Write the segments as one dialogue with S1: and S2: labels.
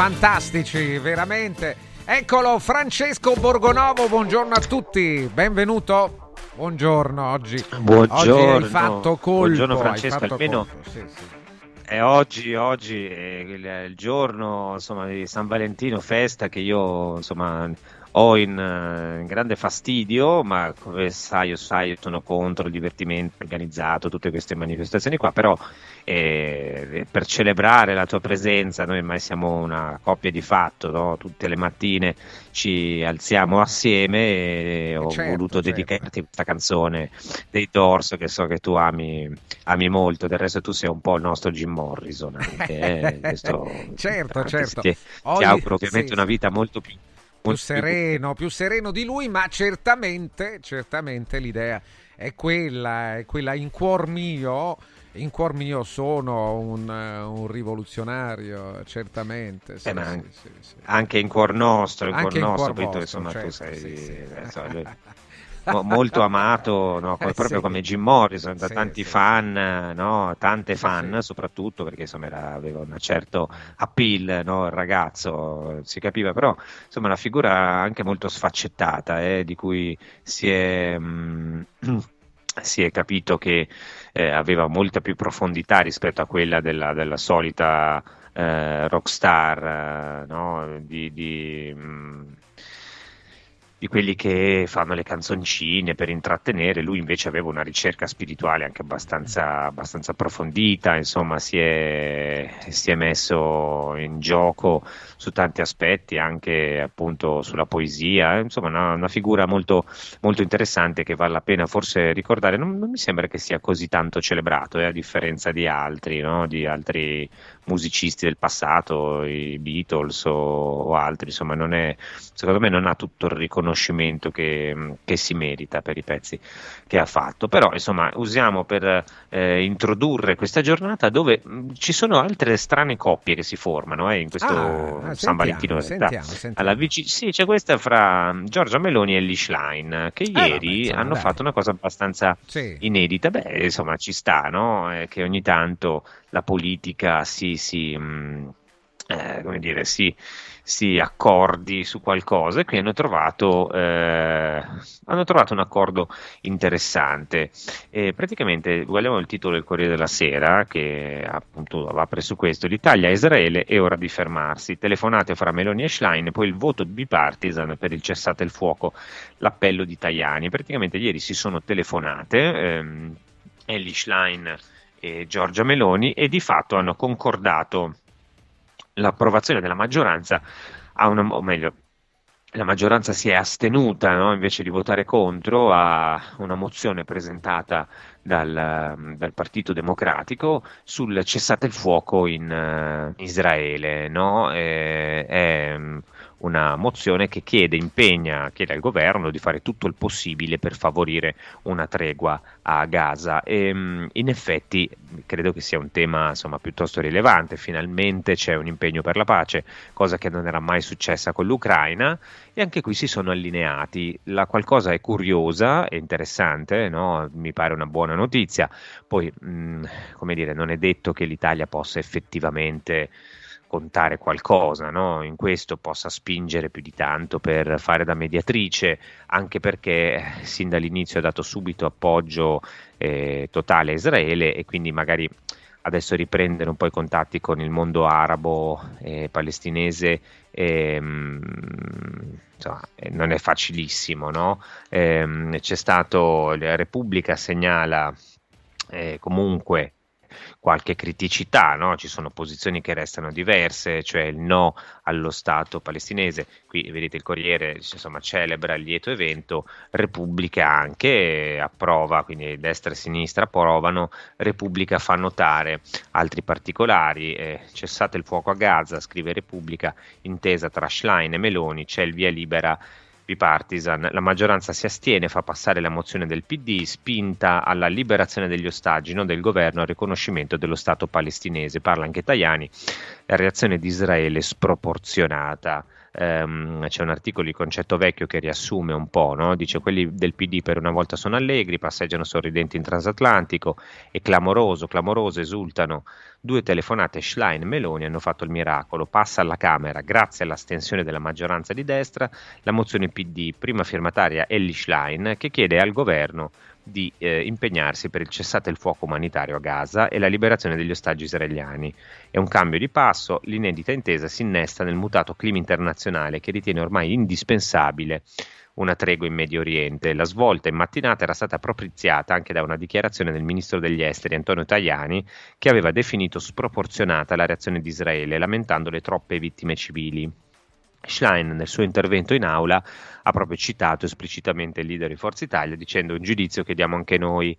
S1: Fantastici, veramente. Eccolo, Francesco Borgonovo, buongiorno a tutti, benvenuto. Buongiorno, oggi,
S2: Buongiorno,
S1: oggi hai fatto colpo.
S2: buongiorno Francesco, almeno
S1: colpo, sì, sì.
S2: è oggi, oggi è il, giorno insomma, di San Valentino, festa che io insomma, ho in, in grande fastidio, ma come sai, io, sai, io sono contro il divertimento organizzato, tutte queste manifestazioni qua, però eh, per celebrare la tua presenza, noi ormai siamo una coppia di fatto, no? tutte le mattine ci alziamo assieme e ho
S1: certo,
S2: voluto
S1: certo.
S2: dedicarti questa canzone dei Doors che so che tu ami, ami molto, del resto tu sei un po' il nostro Jim Morrison anche, eh, questo-
S1: certo, certo.
S2: Ti, ti
S1: Oggi-
S2: auguro ovviamente
S1: sì,
S2: una vita molto più,
S1: più sereno, più sereno di lui, ma certamente, certamente l'idea è quella, è quella in cuor mio, in cuor mio sono un, eh, un rivoluzionario, certamente. sì,
S2: Eh, ma anche-
S1: sì, sì.
S2: anche in cuor nostro, in
S1: Anche
S2: cuor
S1: in
S2: nostro,
S1: cuor
S2: poi tu,
S1: vostro,
S2: insomma tu
S1: certo,
S2: sei
S1: sì.
S2: eh, insomma, mo- molto amato, no?
S1: Eh,
S2: proprio
S1: sì.
S2: come Jim Morrison, da
S1: Sì,
S2: tanti
S1: sì,
S2: fan, no? tante fan soprattutto perché insomma era- aveva un certo appeal, no? il ragazzo, si capiva, però insomma una figura anche molto sfaccettata, eh, di cui si è... mm, si è capito che eh, aveva molta più profondità rispetto a quella della, della solita eh, rockstar, eh, no? di, di, mm, di quelli che fanno le canzoncine per intrattenere, lui invece aveva una ricerca spirituale anche abbastanza, abbastanza approfondita, insomma si è, si è, messo in gioco su tanti aspetti, anche appunto sulla poesia, insomma una, una figura molto, molto, interessante che vale la pena forse ricordare, non, non mi sembra che sia così tanto celebrato, eh, a differenza di altri, no? di altri musicisti del passato, i Beatles o, o altri, insomma è, secondo me non ha tutto il riconoscimento che, che, si merita per i pezzi che ha fatto. Però, insomma, usiamo per eh, introdurre questa giornata dove mh, ci sono altre strane coppie che si formano eh, in questo ah, San Valentino.
S1: Sentiamo, sentiamo.
S2: Alla vic- sì, c'è questa fra Giorgia Meloni e Lee Schlein che ah, ieri vabbè, hanno dai. fatto una cosa abbastanza sì. inedita. Beh, insomma, ci sta, no? Eh, che ogni tanto la politica si, si mh, eh, come dire, si, si, accordi su qualcosa e qui hanno trovato, eh, hanno trovato un accordo interessante. E praticamente, guardiamo il titolo del Corriere della Sera, che appunto apre su questo, l'Italia a Israele è ora di fermarsi, telefonate fra Meloni e Schlein, poi il voto bipartisan per il cessate il fuoco, l'appello di Tajani. Praticamente ieri si sono telefonate, ehm, Ellie Schlein e Giorgia Meloni e di fatto hanno concordato l'approvazione della maggioranza ha una, o meglio, la maggioranza si è astenuta no? invece di votare contro a una mozione presentata dal, dal Partito Democratico sul cessate il fuoco in uh, Israele. No? E, è, una mozione che chiede, impegna, chiede al governo di fare tutto il possibile per favorire una tregua a Gaza. E, mm, in effetti credo che sia un tema insomma, piuttosto rilevante. Finalmente c'è un impegno per la pace, cosa che non era mai successa con l'Ucraina, e anche qui si sono allineati. La qualcosa è curiosa e interessante, no? mi pare una buona notizia. Poi, mh, mm, come dire, non è detto che l'Italia possa effettivamente contare qualcosa, no? in questo possa spingere più di tanto per fare da mediatrice, anche perché eh, sin dall'inizio ha dato subito appoggio eh, totale a Israele e quindi magari adesso riprendere un po' i contatti con il mondo arabo e palestinese ehm, insomma, eh, non è facilissimo. No? Eh, c'è stato, la Repubblica segnala eh, comunque qualche criticità, no? ci sono posizioni che restano diverse, cioè il no allo Stato palestinese, qui vedete il Corriere insomma, celebra il lieto evento, Repubblica anche approva, quindi destra e sinistra approvano, Repubblica fa notare altri particolari, eh, cessate il fuoco a Gaza, scrive Repubblica, intesa tra Schlein e Meloni, c'è il via libera bipartisan. La maggioranza si astiene, fa passare la mozione del PD, spinta alla liberazione degli ostaggi, non del governo, al riconoscimento dello Stato palestinese. Parla anche Tajani, la reazione di Israele sproporzionata. Um, c'è un articolo di Concetto Vecchio che riassume un po', no? dice quelli del PD per una volta sono allegri, passeggiano sorridenti in transatlantico, è clamoroso, clamoroso, esultano Due telefonate Schlein-Meloni hanno fatto il miracolo. Passa alla Camera, grazie all'astensione della maggioranza di destra, la mozione PD, prima firmataria Ellie Schlein, che chiede al governo di eh, impegnarsi per il cessate il fuoco umanitario a Gaza e la liberazione degli ostaggi israeliani. È un cambio di passo, l'inedita intesa si innesta nel mutato clima internazionale che ritiene ormai indispensabile una tregua in Medio Oriente. La svolta in mattinata era stata propiziata anche da una dichiarazione del ministro degli esteri Antonio Tajani che aveva definito sproporzionata la reazione di Israele, lamentando le troppe vittime civili. Schlein nel suo intervento in aula ha proprio citato esplicitamente il leader di Forza Italia dicendo un giudizio che diamo anche noi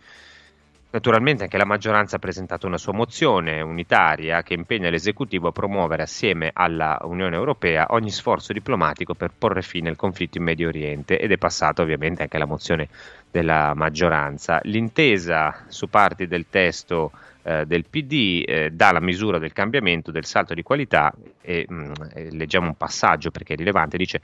S2: Naturalmente anche la maggioranza ha presentato una sua mozione unitaria che impegna l'esecutivo a promuovere assieme alla Unione Europea ogni sforzo diplomatico per porre fine al conflitto in Medio Oriente ed è passata ovviamente anche la mozione della maggioranza. L'intesa su parti del testo eh, del PD eh, dà la misura del cambiamento, del salto di qualità e mh, mm, leggiamo un passaggio perché è rilevante, dice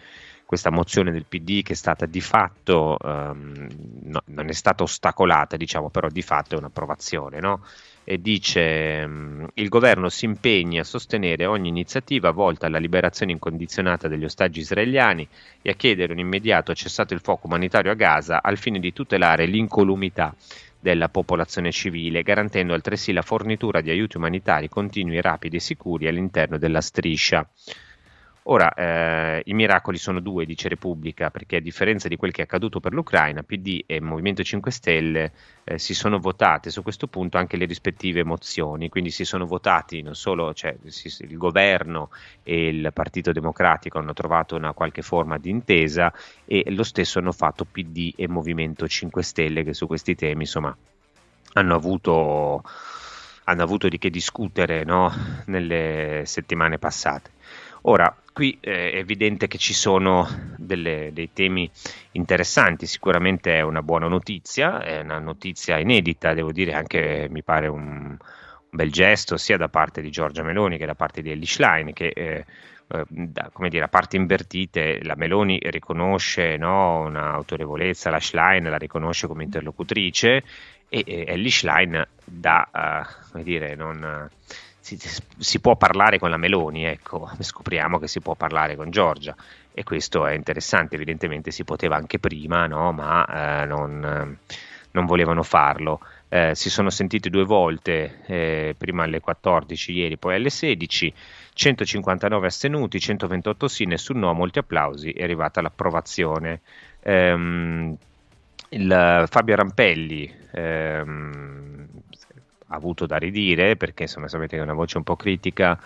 S2: questa mozione del PD che è stata di fatto, ehm, no, non è stata ostacolata, diciamo, però di fatto è un'approvazione, no? E dice ehm, il governo si impegna a sostenere ogni iniziativa volta alla liberazione incondizionata degli ostaggi israeliani e a chiedere un immediato cessato il fuoco umanitario a Gaza al fine di tutelare l'incolumità della popolazione civile, garantendo altresì la fornitura di aiuti umanitari continui, rapidi e sicuri all'interno della striscia. Ora, eh, i miracoli sono due, dice Repubblica, perché a differenza di quel che è accaduto per l'Ucraina, PD e Movimento 5 Stelle eh, si sono votate su questo punto anche le rispettive mozioni, quindi si sono votati non solo cioè, si, il governo e il Partito Democratico hanno trovato una qualche forma di intesa e lo stesso hanno fatto PD e Movimento 5 Stelle che su questi temi insomma hanno avuto, hanno avuto di che discutere no? nelle settimane passate. Ora, qui eh, è evidente che ci sono delle, dei temi interessanti, sicuramente è una buona notizia, è una notizia inedita, devo dire anche mi pare un, un bel gesto sia da parte di Giorgia Meloni che da parte di Ellie Schlein che eh, eh, da, come dire, a parti invertite, la Meloni riconosce no, un'autorevolezza, la Schlein la riconosce come interlocutrice e, e Ellie Schlein da, uh, come dire, non, si, si, può parlare con la Meloni, ecco, scopriamo che si può parlare con Giorgia e questo è interessante, evidentemente si poteva anche prima, no? ma eh, non, non, volevano farlo. Eh, si sono sentiti due volte, eh, prima alle 14 ieri, poi alle 16, 159 astenuti, 128 sì, nessun no, molti applausi, è arrivata l'approvazione. Ehm, il, Fabio Rampelli ehm, avuto da ridire perché insomma sapete che è una voce un po' critica.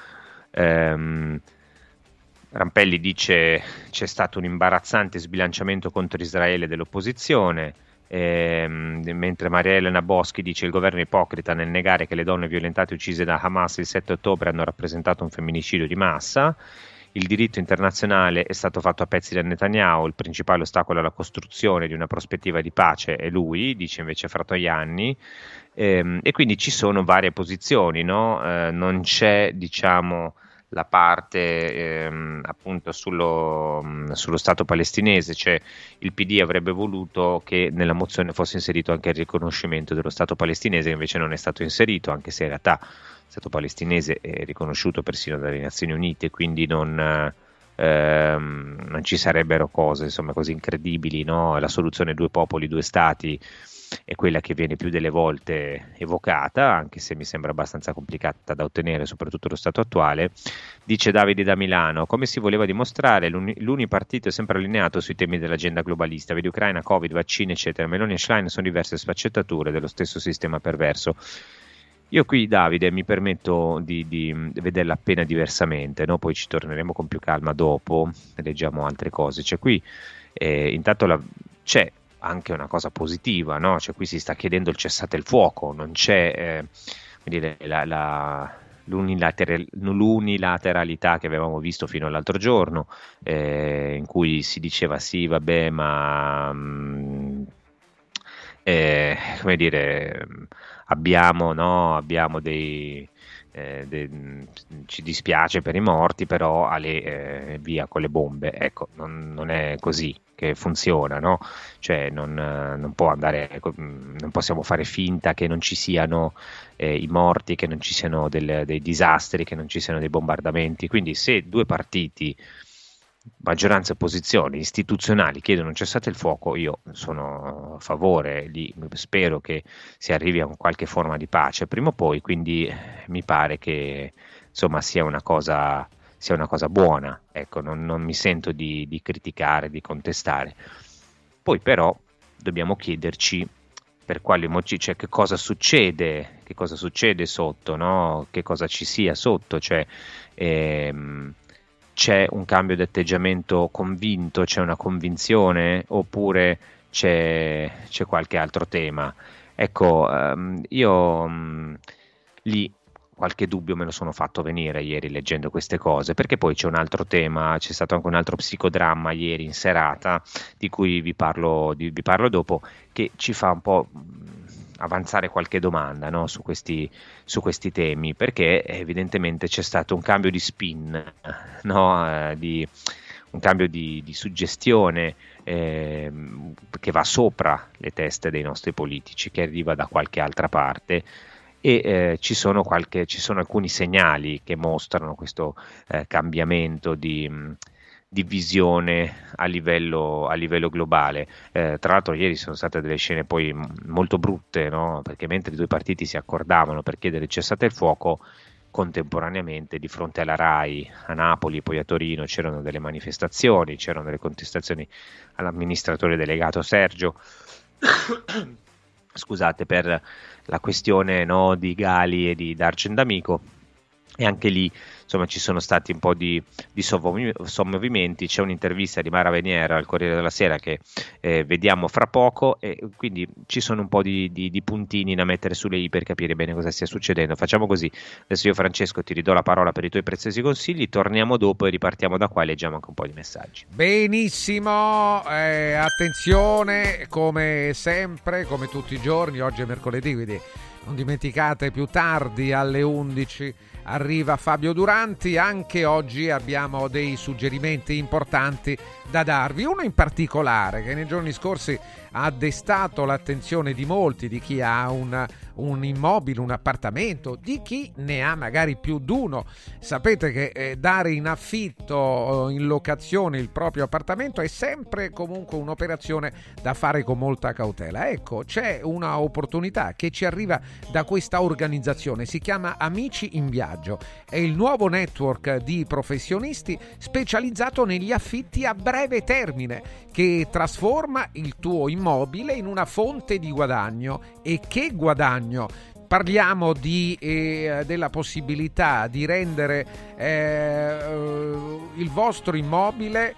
S2: Ehm, Rampelli dice c'è stato un imbarazzante sbilanciamento contro Israele dell'opposizione, ehm, mentre Maria Elena Boschi dice il governo è ipocrita nel negare che le donne violentate uccise da Hamas il 7 ottobre hanno rappresentato un femminicidio di massa. Il diritto internazionale è stato fatto a pezzi da Netanyahu, il principale ostacolo alla costruzione di una prospettiva di pace è lui, dice invece Fratoianni, ehm, e quindi ci sono varie posizioni, no? eh, non c'è diciamo la parte ehm, appunto sullo, sullo, Stato palestinese, cioè il PD avrebbe voluto che nella mozione fosse inserito anche il riconoscimento dello Stato palestinese, invece non è stato inserito, anche se in realtà Stato palestinese è riconosciuto persino dalle Nazioni Unite, quindi non, ehm, non ci sarebbero cose insomma, così incredibili. No? La soluzione due popoli, due stati è quella che viene più delle volte evocata, anche se mi sembra abbastanza complicata da ottenere, soprattutto lo stato attuale. Dice Davide da Milano, come si voleva dimostrare, l'uni, l'unipartito è sempre allineato sui temi dell'agenda globalista, vedi Ucraina, Covid, vaccini, eccetera. Meloni e Schlein sono diverse sfaccettature dello stesso sistema perverso. Io qui, Davide, mi permetto di, di vederla appena diversamente, no? poi ci torneremo con più calma dopo, leggiamo altre cose. Cioè, qui eh, intanto la, c'è anche una cosa positiva, no? cioè, qui si sta chiedendo il cessate il fuoco, non c'è eh, la, la, l'unilater- l'unilateralità che avevamo visto fino all'altro giorno, eh, in cui si diceva sì, vabbè, ma... Mh, mm, eh, come dire abbiamo, no, abbiamo dei, eh, de, ci dispiace per i morti, però alle, eh, via con le bombe. Ecco, non, non è così che funziona, no? Cioè, non, non, può andare, non possiamo fare finta che non ci siano eh, i morti, che non ci siano del, dei disastri, che non ci siano dei bombardamenti. Quindi, se due partiti maggioranza e opposizione istituzionali chiedono un cessate il fuoco, io sono a favore, di, spero che si arrivi a qualche forma di pace prima o poi, quindi mi pare che insomma sia una cosa, sia una cosa buona, ecco, non, non mi sento di, di, criticare, di contestare. Poi però dobbiamo chiederci per quali motivi, cioè che cosa succede, che cosa succede sotto, no? che cosa ci sia sotto, cioè ehm, c'è un cambio di atteggiamento convinto, c'è una convinzione oppure c'è, c'è qualche altro tema? Ecco, um, io um, lì qualche dubbio me lo sono fatto venire ieri leggendo queste cose, perché poi c'è un altro tema, c'è stato anche un altro psicodramma ieri in serata, di cui vi parlo, di, vi parlo dopo, che ci fa un po' avanzare qualche domanda no, su, questi, su, questi, temi, perché evidentemente c'è stato un cambio di spin, no, eh, di, un cambio di, di suggestione eh, che va sopra le teste dei nostri politici, che arriva da qualche altra parte e eh, ci, sono qualche, ci, sono alcuni segnali che mostrano questo eh, cambiamento di, di visione a livello, a livello globale. Eh, tra l'altro ieri sono state delle scene poi molto brutte, no? perché mentre i due partiti si accordavano per chiedere cessate il fuoco, contemporaneamente di fronte alla RAI a Napoli, poi a Torino c'erano delle manifestazioni, c'erano delle contestazioni all'amministratore delegato Sergio, scusate, per la questione no, di Gali e di Darcen D'Amico e anche lì insomma ci sono stati un po' di, di sommovimenti, c'è un'intervista di Mara Veniera al Corriere della Sera che eh, vediamo fra poco e quindi ci sono un po' di, di, di, puntini da mettere sulle i per capire bene cosa stia succedendo. Facciamo così, adesso io Francesco ti ridò la parola per i tuoi preziosi consigli, torniamo dopo e ripartiamo da qua e leggiamo anche un po' di messaggi.
S1: Benissimo, eh, attenzione come sempre, come tutti i giorni, oggi è mercoledì, quindi non dimenticate più tardi alle 11 arriva Fabio Duranti, anche oggi abbiamo dei suggerimenti importanti da darvi, uno in particolare che nei giorni scorsi ha destato l'attenzione di molti, di chi ha un, un immobile, un appartamento, di chi ne ha magari più di uno. Sapete che eh, dare in affitto, in locazione il proprio appartamento è sempre comunque un'operazione da fare con molta cautela. Ecco, c'è una opportunità che ci arriva da questa organizzazione, si chiama Amici in Viaggio, è il nuovo network di professionisti specializzato negli affitti a breve termine che trasforma il tuo immobile in una fonte di guadagno. E che guadagno? Parliamo di, eh, della possibilità di rendere eh, il vostro immobile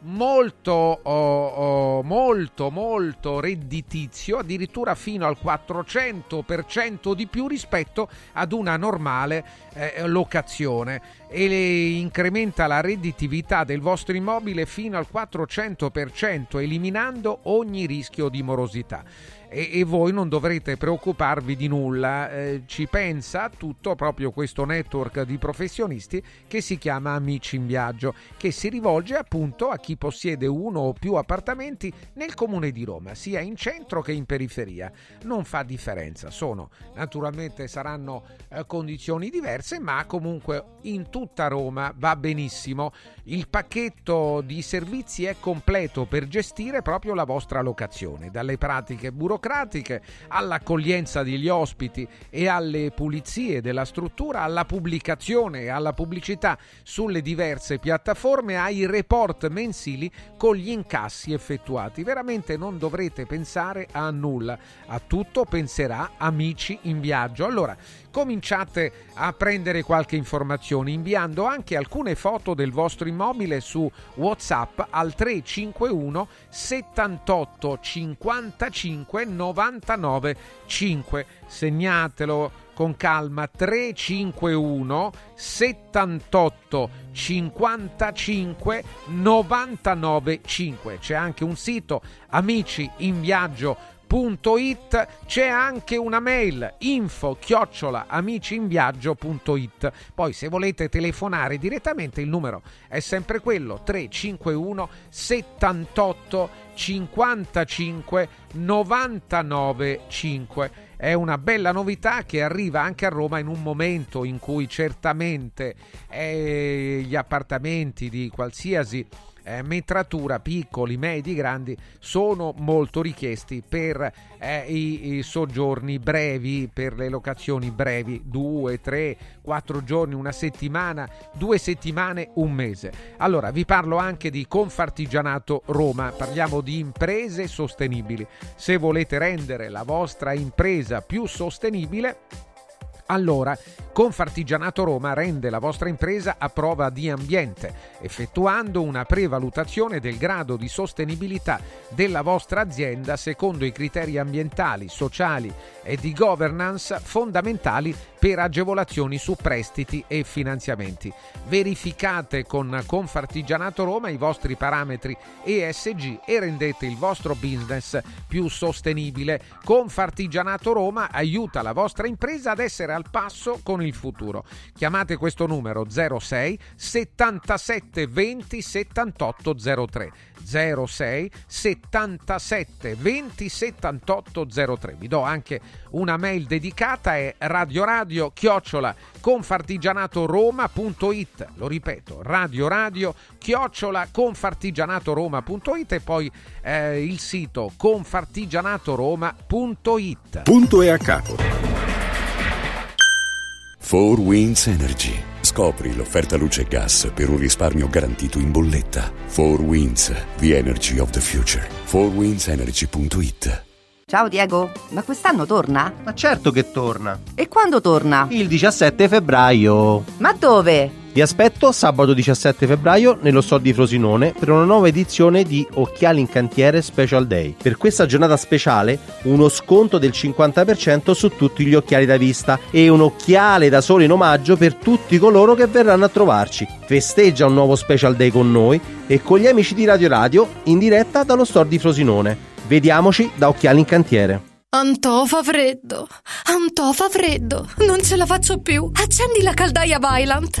S1: molto, oh, oh, molto, molto redditizio, addirittura fino al 400% di più rispetto ad una normale eh, locazione e incrementa la redditività del vostro immobile fino al 400%, eliminando ogni rischio di morosità e, e voi non dovrete preoccuparvi di nulla. Eh, ci pensa tutto proprio questo network di professionisti che si chiama Amici in Viaggio, che si rivolge appunto a chi possiede uno o più appartamenti nel comune di Roma, sia in centro che in periferia. Non fa differenza, sono naturalmente saranno eh, condizioni diverse, ma comunque in tutta Roma va benissimo. Il pacchetto di servizi è completo per gestire proprio la vostra locazione, dalle pratiche burocratiche burocratiche, all'accoglienza degli ospiti e alle pulizie della struttura, alla pubblicazione e alla pubblicità sulle diverse piattaforme, ai report mensili con gli incassi effettuati. Veramente non dovrete pensare a nulla, a tutto penserà Amici in Viaggio. Allora, cominciate a prendere qualche informazione inviando anche alcune foto del vostro immobile su WhatsApp al 351 78 55 99 5. Segnatelo con calma 351 78 55 99 5. C'è anche un sito amici in viaggio It, c'è anche una mail info chiocciola amiciinviaggio.it poi se volete telefonare direttamente il numero è sempre quello 351 78 55 99 5 è una bella novità che arriva anche a Roma in un momento in cui certamente eh, gli appartamenti di qualsiasi eh, metratura, piccoli, medi, grandi, sono molto richiesti per eh, i, i, soggiorni brevi, per le locazioni brevi, due, tre, quattro giorni, una settimana, due settimane, un mese. Allora, vi parlo anche di Confartigianato Roma, parliamo di imprese sostenibili. Se volete rendere la vostra impresa più sostenibile, allora Confartigianato Roma rende la vostra impresa a prova di ambiente, effettuando una prevalutazione del grado di sostenibilità della vostra azienda secondo i criteri ambientali, sociali e di governance fondamentali per agevolazioni su prestiti e finanziamenti. Verificate con Confartigianato Roma i vostri parametri ESG e rendete il vostro business più sostenibile. Confartigianato Roma aiuta la vostra impresa ad essere al passo con il futuro. Chiamate questo numero 06 77 20 78 03 06 77 20 78 03. Vi do anche una mail dedicata è radioradio chiocciola confartigianatoroma.it. Lo ripeto, radioradio chiocciola confartigianatoroma.it e poi eh, il sito confartigianatoroma.it.
S3: Punto e a capo.
S4: 4 Winds Energy. Scopri l'offerta luce e gas per un risparmio garantito in bolletta. 4 Winds, the energy of the future. 4windsenergy.it
S5: Ciao Diego, ma quest'anno torna?
S6: Ma certo che torna.
S5: E quando torna?
S6: Il 17 febbraio.
S5: Ma dove?
S6: Vi aspetto sabato 17 febbraio nello store di Frosinone per una nuova edizione di Occhiali in Cantiere Special Day. Per questa giornata speciale uno sconto del 50% su tutti gli occhiali da vista e un occhiale da sole in omaggio per tutti coloro che verranno a trovarci. Festeggia un nuovo Special Day con noi e con gli amici di Radio Radio in diretta dallo store di Frosinone. Vediamoci da Occhiali in Cantiere.
S7: Antò fa freddo, Antò fa freddo, non ce la faccio più. Accendi la caldaia Vylant.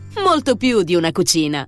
S8: molto più di una cucina.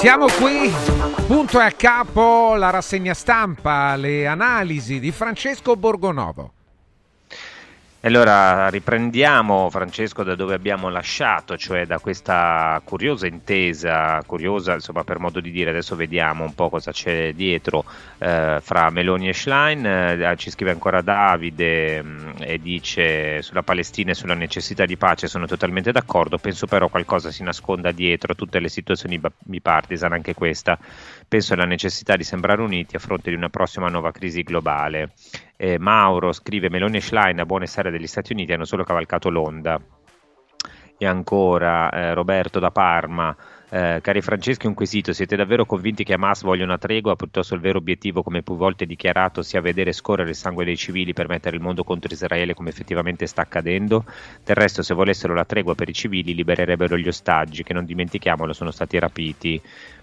S1: Siamo qui, punto e a capo, la rassegna stampa, le analisi di Francesco Borgonovo.
S2: Allora riprendiamo Francesco da dove abbiamo lasciato, cioè da questa curiosa intesa, curiosa insomma per modo di dire, adesso vediamo un po' cosa c'è dietro eh, fra Meloni e Schlein, eh, ci scrive ancora Davide mh, e dice sulla Palestina e sulla necessità di pace sono totalmente d'accordo, penso però qualcosa si nasconda dietro tutte le situazioni bipartisan, anche questa, penso alla necessità di sembrare uniti a fronte di una prossima nuova crisi globale. Eh, Mauro scrive Meloni e Schlein a buone serie degli Stati Uniti hanno solo cavalcato l'onda. E ancora eh, Roberto da Parma. Eh, cari Franceschi, un quesito: siete davvero convinti che Hamas voglia una tregua piuttosto il vero obiettivo, come più volte dichiarato, sia vedere scorrere il sangue dei civili per mettere il mondo contro Israele come effettivamente sta accadendo? Del resto, se volessero la tregua per i civili, libererebbero gli ostaggi, che non dimentichiamolo sono stati rapiti.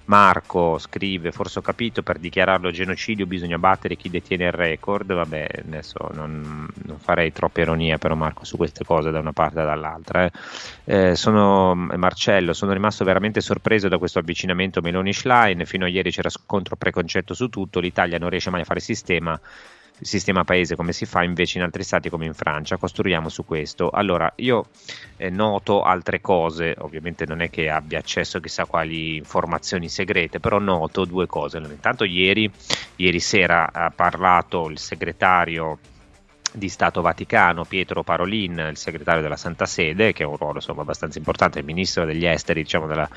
S2: Marco scrive: Forse ho capito, per dichiararlo genocidio bisogna battere chi detiene il record. Vabbè, adesso non, non farei troppa ironia, però, Marco, su queste cose da una parte e dall'altra. Eh. Eh, sono Marcello, sono rimasto veramente sorpreso da questo avvicinamento Meloni-Schlein. Fino a ieri c'era scontro preconcetto su tutto. L'Italia non riesce mai a fare sistema sistema paese come si fa invece in altri stati come in Francia, costruiamo su questo. Allora, io eh, noto altre cose, ovviamente non è che abbia accesso a chissà quali informazioni segrete, però noto due cose. Allora, intanto ieri, ieri sera ha parlato il segretario di Stato Vaticano, Pietro Parolin, il segretario della Santa Sede, che ha un ruolo insomma, abbastanza importante, il ministro degli esteri diciamo, della,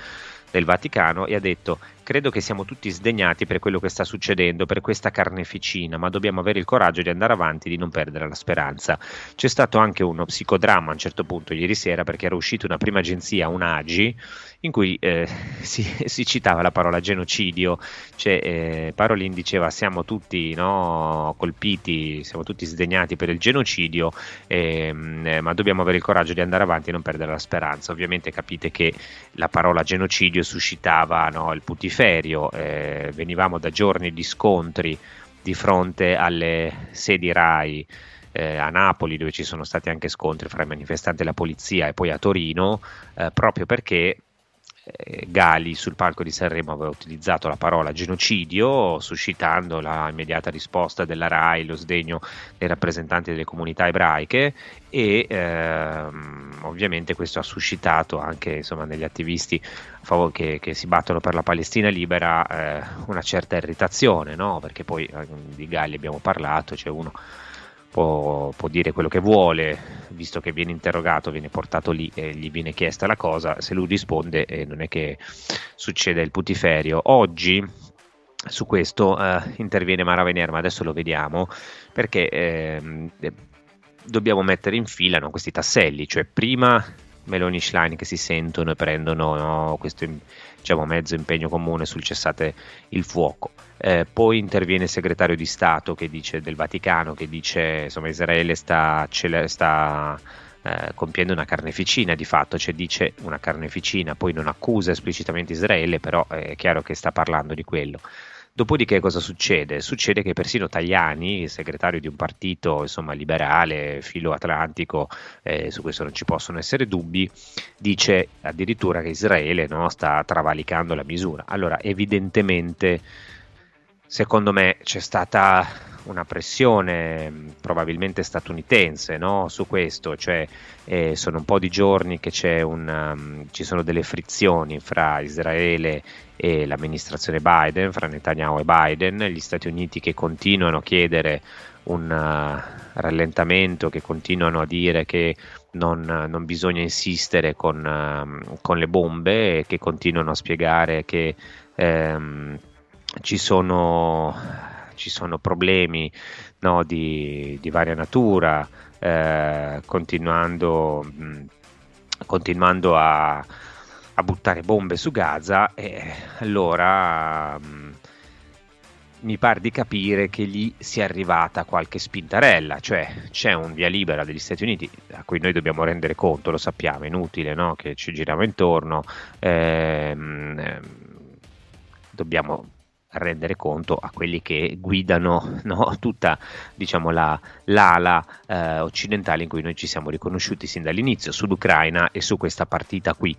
S2: del Vaticano, e ha detto credo che siamo tutti sdegnati per quello che sta succedendo, per questa carneficina, ma dobbiamo avere il coraggio di andare avanti di non perdere la speranza. C'è stato anche uno psicodramma a un certo punto ieri sera perché era uscita una prima agenzia, un'AGI, in cui eh, si, si, citava la parola genocidio, cioè eh, Parolin diceva siamo tutti no, colpiti, siamo tutti sdegnati per il genocidio, ehm, eh, ma dobbiamo avere il coraggio di andare avanti e non perdere la speranza. Ovviamente capite che la parola genocidio suscitava no, il putiferio, eh, venivamo da giorni di scontri di fronte alle sedi RAI. Eh, a Napoli dove ci sono stati anche scontri fra i manifestanti e la polizia e poi a Torino eh, proprio perché Gali sul palco di Sanremo aveva utilizzato la parola genocidio, suscitando la immediata risposta della RAI, lo sdegno dei rappresentanti delle comunità ebraiche e ehm, ovviamente questo ha suscitato anche insomma, negli attivisti che, che, si battono per la Palestina libera eh, una certa irritazione, no? perché poi eh, di Gali abbiamo parlato, c'è cioè uno può, può, dire quello che vuole, visto che viene interrogato, viene portato lì e gli viene chiesta la cosa, se lui risponde eh, non è che succede il putiferio. Oggi su questo eh, interviene Mara Vener, ma adesso lo vediamo, perché eh, dobbiamo mettere in fila no, questi tasselli, cioè prima Meloni Schlein che si sentono e prendono no, questo diciamo, mezzo impegno comune sul cessate il fuoco. Eh, poi interviene il segretario di Stato dice, del Vaticano che dice insomma Israele sta, sta eh, compiendo una carneficina di fatto, cioè dice una carneficina, poi non accusa esplicitamente Israele, però è chiaro che sta parlando di quello. Dopodiché cosa succede? Succede che persino Tajani, segretario di un partito insomma, liberale, filo atlantico, eh, su questo non ci possono essere dubbi, dice addirittura che Israele no, sta travalicando la misura. Allora, evidentemente, secondo me c'è stata una pressione probabilmente statunitense no, su questo, cioè eh, sono un po' di giorni che un, um, ci sono delle frizioni fra Israele e l'amministrazione Biden, fra Netanyahu e Biden, gli Stati Uniti che continuano a chiedere un uh, rallentamento, che continuano a dire che non, non bisogna insistere con, uh, con, le bombe che continuano a spiegare che um, ci, sono, ci sono problemi no, di, di, varia natura, uh, continuando, mh, continuando a a buttare bombe su Gaza e allora mh, mi pare di capire che lì sia arrivata qualche spintarella, cioè c'è un via libera degli Stati Uniti a cui noi dobbiamo rendere conto, lo sappiamo, è inutile no? che ci giriamo intorno, ehm, ehm, dobbiamo rendere conto a quelli che guidano no, tutta diciamo, la, l'ala eh, occidentale in cui noi ci siamo riconosciuti sin dall'inizio sull'Ucraina e su questa partita qui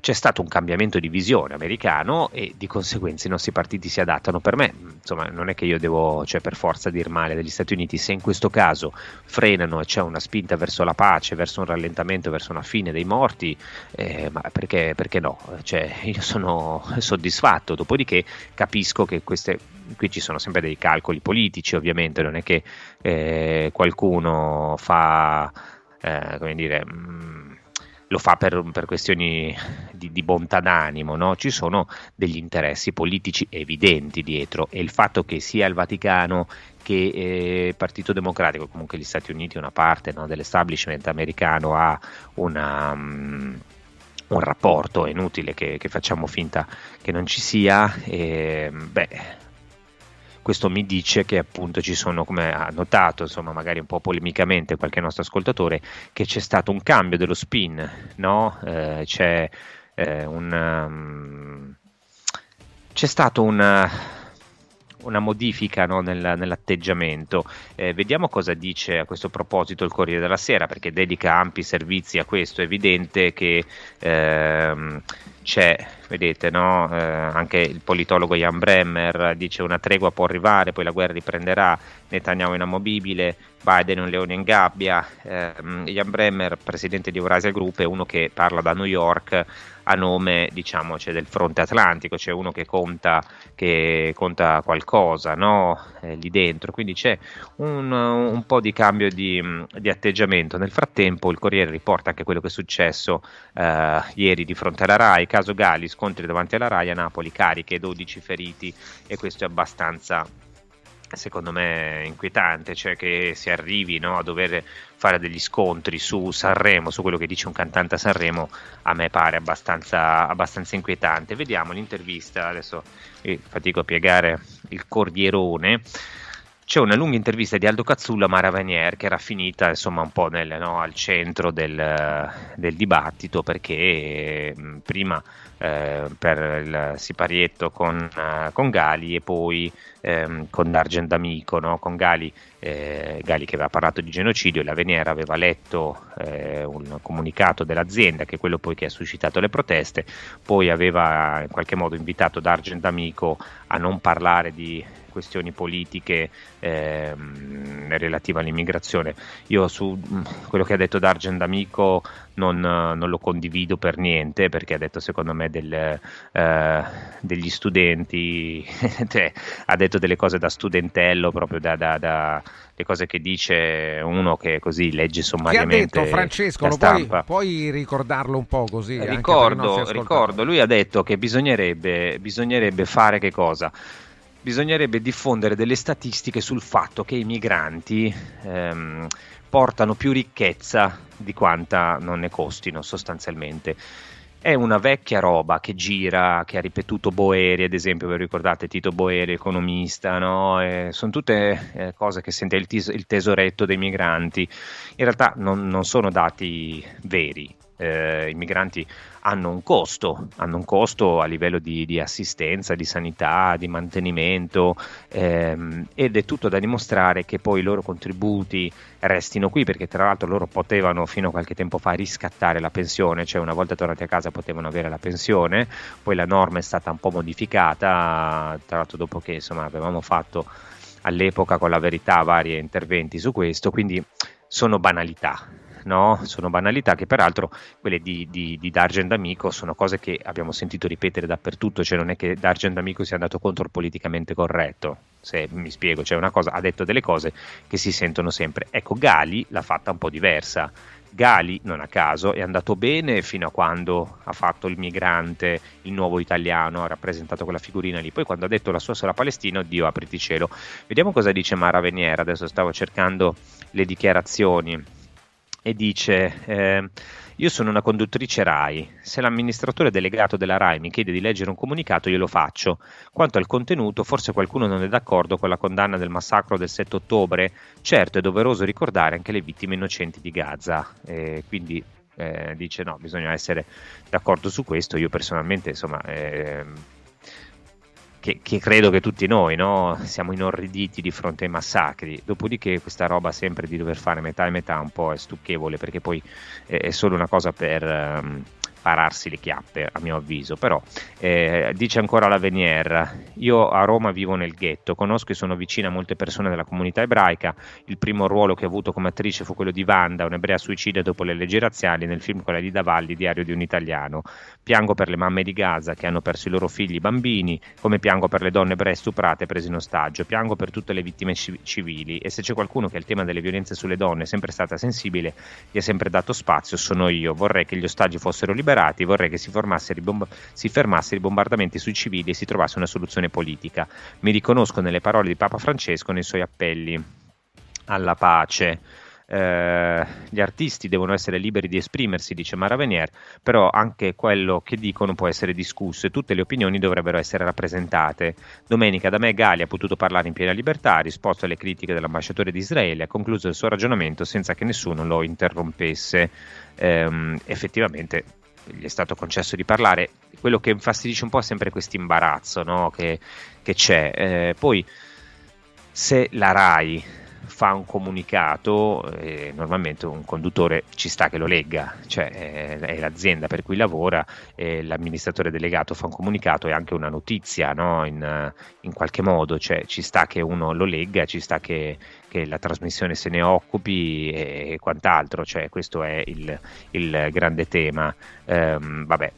S2: c'è stato un cambiamento di visione americano e di conseguenza i nostri partiti si adattano. Per me, insomma, non è che io devo, cioè, per forza dir male degli Stati Uniti, se in questo caso frenano e c'è una spinta verso la pace, verso un rallentamento, verso una fine dei morti, eh, ma perché, perché no? Cioè, io sono soddisfatto, dopodiché capisco che queste qui ci sono sempre dei calcoli politici, ovviamente, non è che eh, qualcuno fa, eh, come dire, mh, lo fa per, per questioni di, di, bontà d'animo, no? ci sono degli interessi politici evidenti dietro e il fatto che sia il Vaticano che il eh, Partito Democratico, comunque gli Stati Uniti, una parte no, dell'establishment americano ha una... Um, un rapporto, è inutile che, che, facciamo finta che non ci sia, e, beh, questo mi dice che appunto ci sono, come ha notato, insomma, magari un po' polemicamente qualche nostro ascoltatore, che c'è stato un cambio dello spin, no? Eh, c'è eh, un... Um, c'è stato un una modifica no, nel, nell'atteggiamento. Eh, vediamo cosa dice a questo proposito il Corriere della Sera, perché dedica ampi servizi a questo. È evidente che ehm, c'è, vedete, no? eh, anche il politologo Jan Bremmer dice una tregua può arrivare, poi la guerra riprenderà, Netanyahu inamovibile, Biden un leone in gabbia. Eh, Jan Bremmer, presidente di Eurasia Group, è uno che parla da New York a nome diciamo, cioè del fronte atlantico, c'è uno che conta, che conta qualcosa no? eh, lì dentro, quindi c'è un, un po' di cambio di, di, atteggiamento. Nel frattempo il Corriere riporta anche quello che è successo eh, ieri di fronte alla RAI, caso Gali, scontri davanti alla RAI a Napoli, cariche, 12 feriti e questo è abbastanza secondo me inquietante, cioè che si arrivi no, a dover fare degli scontri su Sanremo, su quello che dice un cantante a Sanremo, a me pare abbastanza, abbastanza inquietante. Vediamo l'intervista, adesso fatico a piegare il cordierone. C'è una lunga intervista di Aldo Cazzulla a Mara Vanier che era finita insomma un po' nel, no, al centro del, del dibattito perché mh, prima eh, per il siparietto con, uh, con Gali e poi ehm, con D'Argent D'Amico, no? con Gali, eh, Gali, che aveva parlato di genocidio e la Veniera aveva letto eh, un comunicato dell'azienda che è quello poi che ha suscitato le proteste, poi aveva in qualche modo invitato D'Argent D'Amico a non parlare di questioni politiche ehm, relative all'immigrazione. Io su mm, quello che ha detto D'Argent D'Amico non, non, lo condivido per niente perché ha detto secondo me del, eh, degli studenti, cioè, ha detto delle cose da studentello proprio da, da, da le cose che dice uno che così legge sommariamente.
S1: Che ha detto Francesco, puoi, puoi, ricordarlo un po' così?
S2: Ricordo, ricordo, lui ha detto che bisognerebbe, bisognerebbe fare che cosa? Bisognerebbe diffondere delle statistiche sul fatto che i migranti ehm, portano più ricchezza di quanta non ne costino sostanzialmente. È una vecchia roba che gira, che ha ripetuto Boeri, ad esempio, vi ricordate Tito Boeri, economista, no? sono tutte eh, cose che sente il, tes- il, tesoretto dei migranti. In realtà non, non sono dati veri, eh, i migranti hanno un costo, hanno un costo a livello di, di assistenza, di sanità, di mantenimento ehm, ed è tutto da dimostrare che poi i loro contributi restino qui perché tra l'altro loro potevano fino a qualche tempo fa riscattare la pensione, cioè una volta tornati a casa potevano avere la pensione, poi la norma è stata un po' modificata, tra l'altro dopo che insomma avevamo fatto all'epoca con la verità vari interventi su questo, quindi sono banalità no? sono banalità che peraltro quelle di, di, di D'Argent Amico sono cose che abbiamo sentito ripetere dappertutto, cioè non è che D'Argent Amico sia andato contro il politicamente corretto, se mi spiego, cioè una cosa, ha detto delle cose che si sentono sempre. Ecco, Gali l'ha fatta un po' diversa. Gali, non a caso, è andato bene fino a quando ha fatto il migrante, il nuovo italiano, ha rappresentato quella figurina lì. Poi quando ha detto la sua sulla Palestina, Dio apriti cielo. Vediamo cosa dice Mara Veniera, adesso stavo cercando le dichiarazioni e dice eh, io sono una conduttrice RAI, se l'amministratore delegato della RAI mi chiede di leggere un comunicato io lo faccio. Quanto al contenuto, forse qualcuno non è d'accordo con la condanna del massacro del 7 ottobre, certo è doveroso ricordare anche le vittime innocenti di Gaza, eh, quindi eh, dice no, bisogna essere d'accordo su questo, io personalmente insomma... che, che, credo che tutti noi no? siamo inorriditi di fronte ai massacri. Dopodiché, questa roba sempre di dover fare metà e metà un po' è stucchevole perché poi è, è solo una cosa per. Um, pararsi le chiappe, a mio avviso. Però eh, dice ancora la Venier: Io a Roma vivo nel ghetto, conosco e sono vicina a molte persone della comunità ebraica. Il primo ruolo che ho avuto come attrice fu quello di Wanda, un'ebrea suicida dopo le leggi razziali, nel film con la Lida Valli, Diario di un italiano. Piango per le mamme di Gaza che hanno perso i loro figli bambini, come piango per le donne ebree stuprate prese in ostaggio. Piango per tutte le vittime civili. E se c'è qualcuno che il tema delle violenze sulle donne è sempre stata sensibile, gli ha sempre dato spazio, sono io. Vorrei che gli ostaggi fossero liberati vorrei che si, bomb- si fermassero i bombardamenti sui civili e si trovasse una soluzione politica. Mi riconosco nelle parole di Papa Francesco nei suoi appelli alla pace. Eh, gli artisti devono essere liberi di esprimersi, dice Maravenier, però anche quello che dicono può essere discusso e tutte le opinioni dovrebbero essere rappresentate. Domenica da me Gali ha potuto parlare in piena libertà, ha risposto alle critiche dell'ambasciatore di Israele, ha concluso il suo ragionamento senza che nessuno lo interrompesse. Eh, effettivamente gli è stato concesso di parlare. Quello che infastidisce un po' è sempre questo imbarazzo no? che, che, c'è. Eh, poi, se la RAI fa un comunicato, eh, normalmente un conduttore ci sta che lo legga, cioè eh, è l'azienda per cui lavora, eh, l'amministratore delegato fa un comunicato, è anche una notizia no? in, in, qualche modo, cioè ci sta che uno lo legga, ci sta che, che la trasmissione se ne occupi e quant'altro, cioè questo è il, il grande tema. Ehm, vabbè,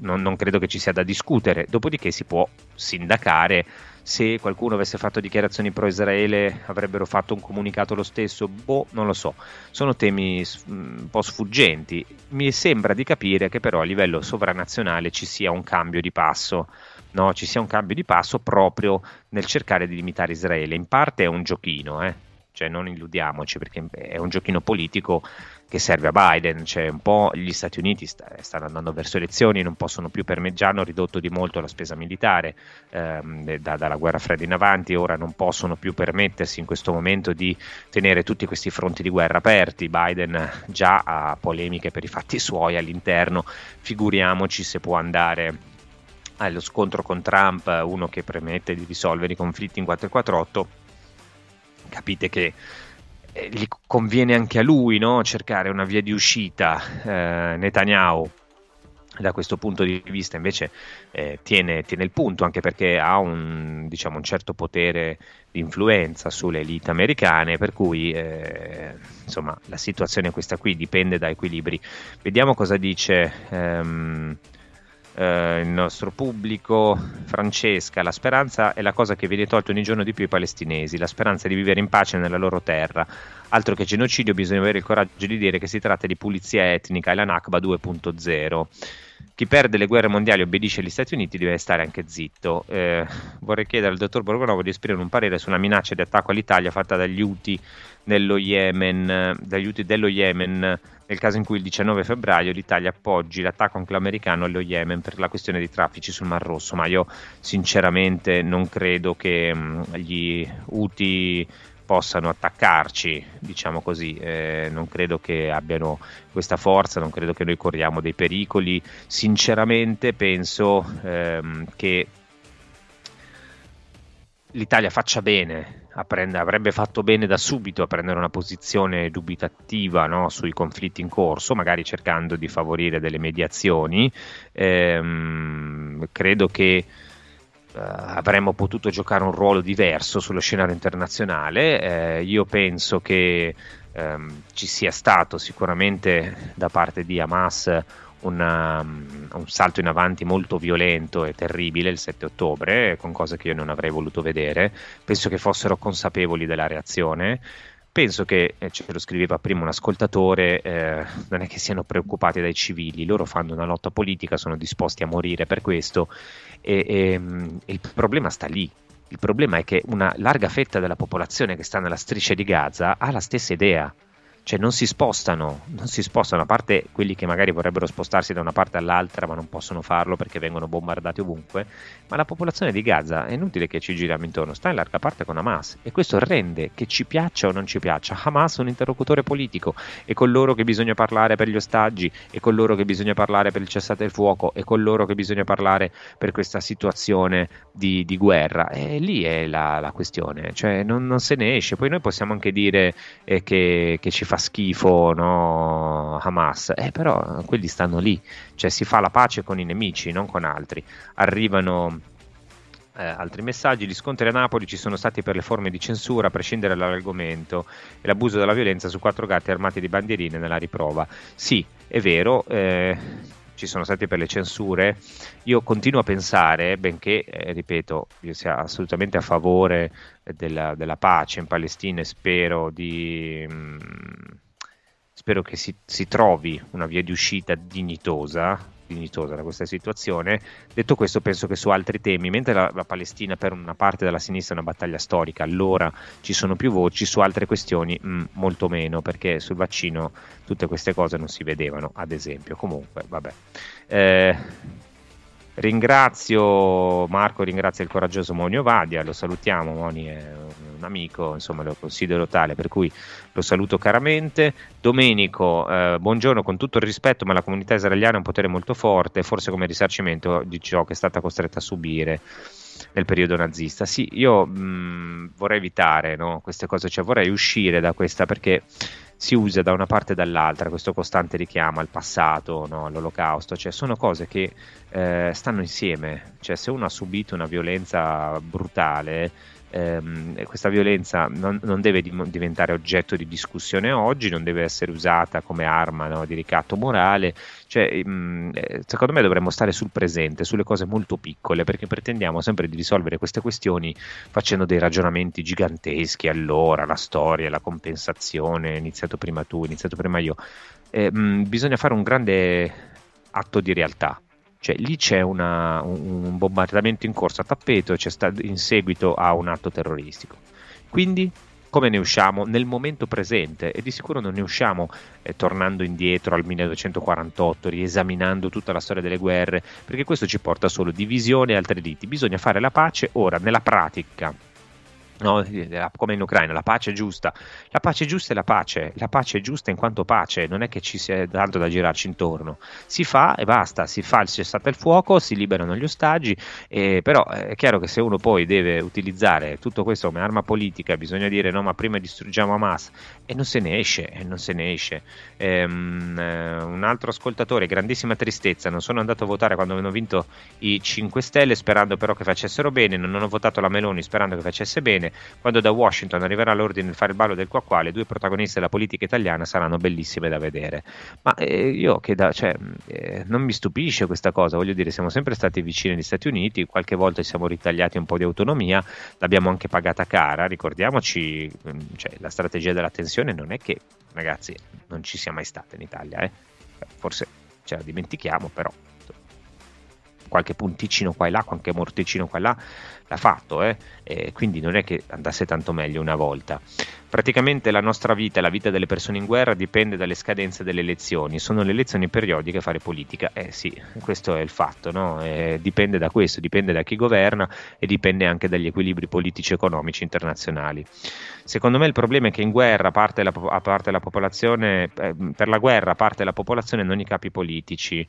S2: non, non, credo che ci sia da discutere, dopodiché si può sindacare se qualcuno avesse fatto dichiarazioni pro Israele avrebbero fatto un comunicato lo stesso, boh, non lo so, sono temi un po' sfuggenti. Mi sembra di capire che però a livello sovranazionale ci sia un cambio di passo no, ci sia un cambio di passo proprio nel cercare di limitare Israele. In parte è un giochino, eh? cioè non illudiamoci perché è un giochino politico che serve a Biden, cioè un po' gli Stati Uniti sta, stanno andando verso elezioni, non possono più permettere, hanno ridotto di molto la spesa militare ehm, da, dalla guerra fredda in avanti, ora non possono più permettersi in questo momento di tenere tutti questi fronti di guerra aperti, Biden già ha polemiche per i fatti suoi all'interno, figuriamoci se può andare allo scontro con Trump, uno che promette di risolvere i conflitti in 448, capite che gli conviene anche a lui no? cercare una via di uscita. Eh, Netanyahu da questo punto di vista invece eh, tiene, tiene, il punto anche perché ha un, diciamo, un, certo potere di influenza sulle elite americane per cui eh, insomma la situazione è questa qui dipende da equilibri vediamo cosa dice ehm, eh, il nostro pubblico, Francesca, la speranza è la cosa che viene tolta ogni giorno di più ai palestinesi, la speranza di vivere in pace nella loro terra. Altro che genocidio, bisogna avere il coraggio di dire che si tratta di pulizia etnica e la Nakba 2.0. Chi perde le guerre mondiali obbedisce agli Stati Uniti deve stare anche zitto. Eh, vorrei chiedere al dottor Borgonovo di esprimere un parere sulla minaccia di attacco all'Italia fatta dagli UTI Yemen, dagli UTI dello Yemen nel caso in cui il 19 febbraio l'Italia appoggi l'attacco anglo-americano allo Yemen per la questione dei traffici sul Mar Rosso, ma io sinceramente non credo che mh, gli UTI possano attaccarci, diciamo così, eh, non credo che abbiano questa forza, non credo che noi corriamo dei pericoli, sinceramente penso ehm, che l'Italia faccia bene, prendere, avrebbe fatto bene da subito a prendere una posizione dubitativa no, sui conflitti in corso, magari cercando di favorire delle mediazioni. Ehm, credo che avremmo potuto giocare un ruolo diverso sullo scenario internazionale. Eh, io penso che ehm, ci sia stato sicuramente da parte di Hamas una, um, un salto in avanti molto violento e terribile il 7 ottobre, con cose che io non avrei voluto vedere. Penso che fossero consapevoli della reazione. Penso che, eh, ce lo scriveva prima un ascoltatore, eh, non è che siano preoccupati dai civili, loro fanno una lotta politica, sono disposti a morire per questo e, e, mm, e il problema sta lì. Il problema è che una larga fetta della popolazione che sta nella striscia di Gaza ha la stessa idea cioè non si spostano, non si spostano, a parte quelli che magari vorrebbero spostarsi da una parte all'altra ma non possono farlo perché vengono bombardati ovunque, ma la popolazione di Gaza è inutile che ci giriamo intorno, sta in larga parte con Hamas. E questo rende che ci piaccia o non ci piaccia Hamas un interlocutore politico. E con loro che bisogna parlare per gli ostaggi e con loro che bisogna parlare per il cessate il fuoco e con loro che bisogna parlare per questa situazione di, di guerra. E lì è la, la questione, cioè non, non, se ne esce, poi noi possiamo anche dire eh, che, che ci fa schifo no, Hamas, eh, però quelli stanno lì, cioè si fa la pace con i nemici, non con altri. Arrivano eh, altri messaggi, gli scontri a Napoli ci sono stati per le forme di censura, a prescindere dall'argomento, e l'abuso della violenza su quattro gatti armati di bandierine nella riprova. Sì, è vero, eh, ci sono stati per le censure. Io continuo a pensare, benché, eh, ripeto, io sia assolutamente a favore della, della pace in Palestina e spero di... Mh, mm, spero che si, si, trovi una via di uscita dignitosa, dignitosa da questa situazione. Detto questo, penso che su altri temi, mentre la, la, Palestina per una parte della sinistra è una battaglia storica, allora ci sono più voci, su altre questioni mh, mm, molto meno, perché sul vaccino tutte queste cose non si vedevano, ad esempio. Comunque, vabbè. Eh, Ringrazio Marco, ringrazio il coraggioso Monio Vadia, lo salutiamo, Moni è un amico, insomma lo considero tale, per cui lo saluto caramente. Domenico, eh, buongiorno, con tutto il rispetto, ma la comunità israeliana ha un potere molto forte, forse come risarcimento di ciò che è stata costretta a subire nel periodo nazista. Sì, io mh, vorrei evitare no, queste cose, cioè vorrei uscire da questa perché si usa da una parte e dall'altra questo costante richiamo al passato, no, all'olocausto, cioè sono cose che eh, stanno insieme, cioè se uno ha subito una violenza brutale, ehm, questa violenza non, non deve di, diventare oggetto di discussione oggi, non deve essere usata come arma no, di ricatto morale, cioè, mh, mm, eh, secondo me dovremmo stare sul presente, sulle cose molto piccole, perché pretendiamo sempre di risolvere queste questioni facendo dei ragionamenti giganteschi, allora la storia, la compensazione, iniziato prima tu, iniziato prima io, eh, mh, mm, bisogna fare un grande atto di realtà cioè, lì c'è una, un bombardamento in corso a tappeto in seguito a un atto terroristico. Quindi come ne usciamo nel momento presente e di sicuro non ne usciamo eh, tornando indietro al 1948, riesaminando tutta la storia delle guerre, perché questo ci porta solo divisione e altri diti. Bisogna fare la pace ora nella pratica No, come in Ucraina, la pace è giusta. La pace giusta è la pace, la pace è giusta in quanto pace, non è che ci sia tanto da girarci intorno. Si fa e basta, si fa il cessate il fuoco, si liberano gli ostaggi, eh, però è chiaro che se uno poi deve utilizzare tutto questo come arma politica, bisogna dire no, ma prima distruggiamo Hamas e non se ne esce, e non se ne esce. Ehm, eh, un altro ascoltatore, grandissima tristezza, non sono andato a votare quando hanno vinto i 5 Stelle sperando però che facessero bene, non ho votato la Meloni sperando che facesse bene quando da Washington arriverà l'ordine di fare il ballo del qua qua, le due protagoniste della politica italiana saranno bellissime da vedere. Ma eh, io che da, cioè, eh, non mi stupisce questa cosa, voglio dire, siamo sempre stati vicini agli Stati Uniti, qualche volta ci siamo ritagliati un po' di autonomia, l'abbiamo anche pagata cara, ricordiamoci, mm, cioè, la strategia della tensione non è che, ragazzi, non ci sia mai stata in Italia, eh? forse ce la dimentichiamo, però qualche punticino qua e là, qualche morticino qua e là l'ha fatto, eh? E quindi non è che andasse tanto meglio una volta. Praticamente la nostra vita e la vita delle persone in guerra dipende dalle scadenze delle elezioni, sono le elezioni periodiche fare politica, eh sì, questo è il fatto, no? eh, dipende da questo, dipende da chi governa e dipende anche dagli equilibri politici e economici internazionali. Secondo me il problema è che in guerra parte la, a parte la popolazione, eh, per la guerra parte la popolazione non i capi politici.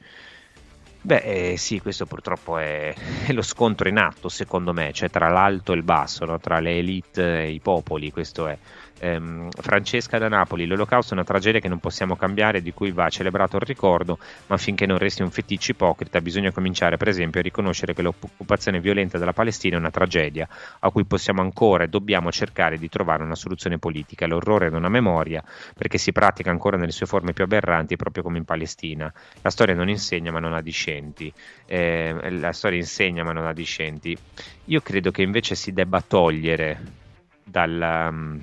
S2: Beh, eh, sì, questo purtroppo è, è, lo scontro in atto, secondo me, cioè tra l'alto e il basso, no? tra le elite e i popoli, questo è ehm, Francesca da Napoli, l'olocausto è una tragedia che non possiamo cambiare, di cui va celebrato il ricordo, ma finché non resti un feticcio ipocrita bisogna cominciare per esempio a riconoscere che l'occupazione violenta della Palestina è una tragedia a cui possiamo ancora e dobbiamo cercare di trovare una soluzione politica. L'orrore non ha memoria perché si pratica ancora nelle sue forme più aberranti proprio come in Palestina. La storia non insegna ma non ha discenti. Eh, la storia insegna ma non ha discenti. Io credo che invece si debba togliere dal, um,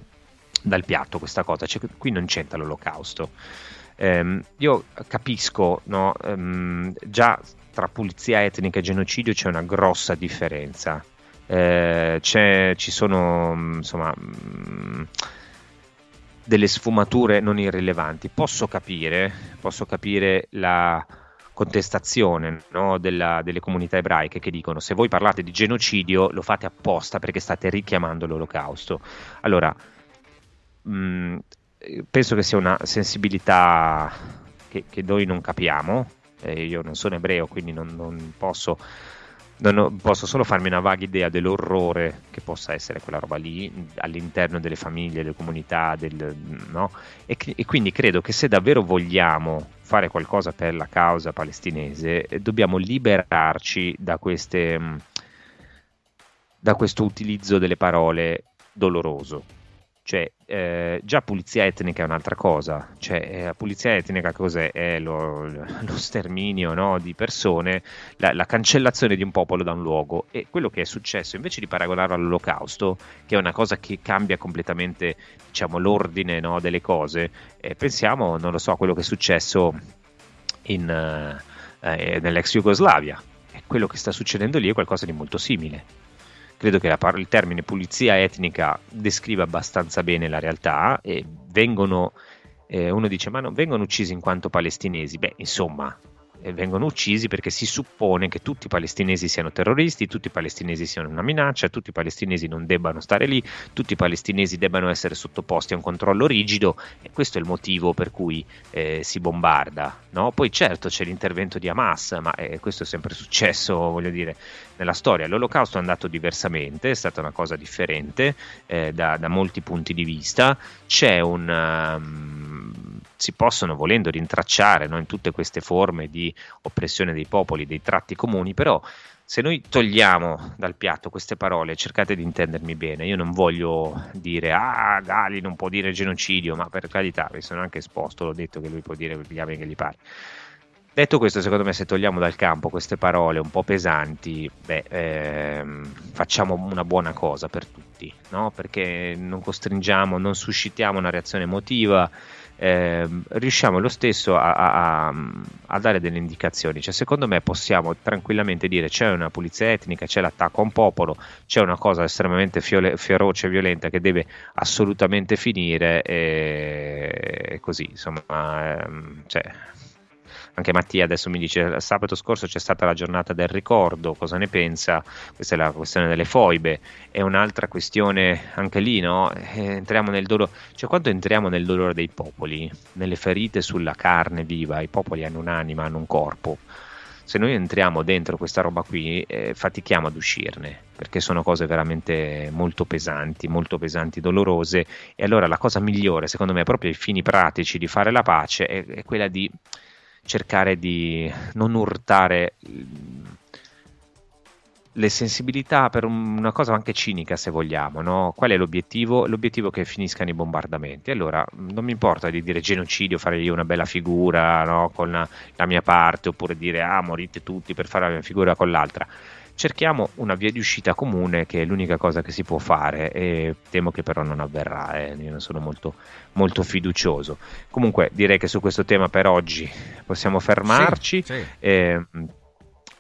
S2: dal piatto questa cosa, cioè, qui non c'entra l'olocausto. Um, io capisco, no, um, già tra pulizia etnica e genocidio c'è una grossa differenza. Eh, ci sono, insomma, delle sfumature non irrilevanti. Posso capire, posso capire la contestazione no, della, delle comunità ebraiche che dicono se voi parlate di genocidio lo fate apposta perché state richiamando l'olocausto. Allora, mh, penso che sia una sensibilità che, che noi non capiamo, eh, io non sono ebreo quindi non, non posso non posso solo farmi una vaga idea dell'orrore che possa essere quella roba lì all'interno delle famiglie, delle comunità, del, no? e, e quindi credo che se davvero vogliamo fare qualcosa per la causa palestinese, eh, dobbiamo liberarci da queste mh, da questo utilizzo delle parole doloroso. Cioè, eh, già pulizia etnica è un'altra cosa. Cioè, eh, la pulizia etnica cos'è? È lo, lo sterminio no, di persone, la, la cancellazione di un popolo da un luogo. E quello che è successo, invece di paragonarlo all'olocausto, che è una cosa che cambia completamente diciamo, l'ordine no, delle cose, eh, pensiamo, non lo so, a quello che è successo in, eh, eh, nell'ex Jugoslavia. Quello che sta succedendo lì è qualcosa di molto simile credo che par- il termine pulizia etnica descriva abbastanza bene la realtà e vengono, eh, uno dice ma non vengono uccisi in quanto palestinesi, beh insomma vengono uccisi perché si suppone che tutti i palestinesi siano terroristi, tutti i palestinesi siano una minaccia, tutti i palestinesi non debbano stare lì, tutti i palestinesi debbano essere sottoposti a un controllo rigido e questo è il motivo per cui eh, si bombarda. No? Poi certo c'è l'intervento di Hamas, ma eh, questo è sempre successo, voglio dire, nella storia. L'olocausto è andato diversamente, è stata una cosa differente eh, da, da molti punti di vista. C'è un... um, si possono volendo rintracciare no, in tutte queste forme di oppressione dei popoli, dei tratti comuni, però se noi togliamo dal piatto queste parole, cercate di intendermi bene, io non voglio dire ah Gali non può dire genocidio, ma per carità, mi sono anche esposto, l'ho detto che lui può dire gli che gli pare. Detto questo, secondo me, se togliamo dal campo queste parole un po' pesanti, beh, ehm, facciamo una buona cosa per tutti, no? perché non costringiamo, non suscitiamo una reazione emotiva, ehm, riusciamo lo stesso a, a- a- dare delle indicazioni. Cioè, secondo me possiamo tranquillamente dire c'è una pulizia etnica, c'è l'attacco a un popolo, c'è una cosa estremamente fiole- feroce e violenta che deve assolutamente finire e, e così, insomma, ehm, cioè, anche Mattia adesso mi dice sabato scorso c'è stata la giornata del ricordo, cosa ne pensa? Questa è la questione delle foibe, è un'altra questione anche lì, no? Eh, entriamo nel dolore, cioè quando entriamo nel dolore dei popoli, nelle ferite sulla carne viva, i popoli hanno un'anima, hanno un corpo. Se noi entriamo dentro questa roba qui, eh, fatichiamo ad uscirne, perché sono cose veramente molto pesanti, molto pesanti, dolorose, e allora la cosa migliore, secondo me, proprio ai fini pratici di fare la pace, è, è quella di cercare di non urtare mm, le sensibilità per un- una cosa anche cinica se vogliamo, no? Qual è l'obiettivo? L'obiettivo è che finiscano i bombardamenti. Allora, mh, non mi importa di dire genocidio, fare io una bella figura no? con la, mia parte, oppure dire ah, morite tutti per fare la figura con l'altra. Cerchiamo una via di uscita comune che è l'unica cosa che si può fare e temo che però non avverrà, eh. io non sono molto, molto fiducioso. Comunque direi che su questo tema per oggi possiamo fermarci.
S1: Sì, sì.
S2: Eh,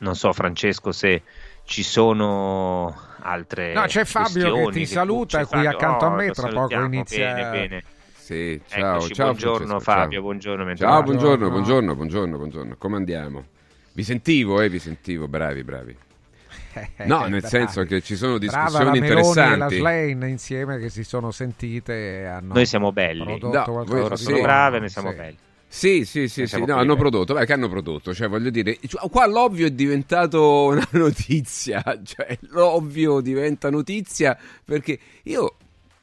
S2: non so Francesco se ci sono altre
S1: No, c'è Fabio che ti saluta
S2: c'è
S1: qui
S2: Fabio?
S1: accanto a
S2: Oh,
S1: me, tra poco inizia-
S2: bene, bene.
S9: Sì, ciao,
S2: Eccoci,
S9: ciao
S2: buongiorno
S9: Francesco,
S2: Fabio,
S9: ciao.
S2: buongiorno,
S9: Ciao, buongiorno, buongiorno, buongiorno, buongiorno. Come andiamo? Vi sentivo, eh, vi sentivo, bravi, bravi. No, nel
S1: bravi.
S9: senso che ci sono
S1: Brava la
S9: discussioni
S1: Meloni e la
S9: interessanti.
S1: Slane insieme che si sono sentite e hanno
S2: Noi siamo belli.
S1: prodotto
S9: No,
S2: Loro
S1: di
S2: sono
S9: sì.
S2: brave, noi siamo
S1: Sì.
S2: belli.
S9: Sì, sì, sì, sì, no, hanno prodotto, beh, che hanno prodotto, cioè voglio dire, cioè, qua l'ovvio è diventato una notizia, cioè l'ovvio diventa notizia perché io,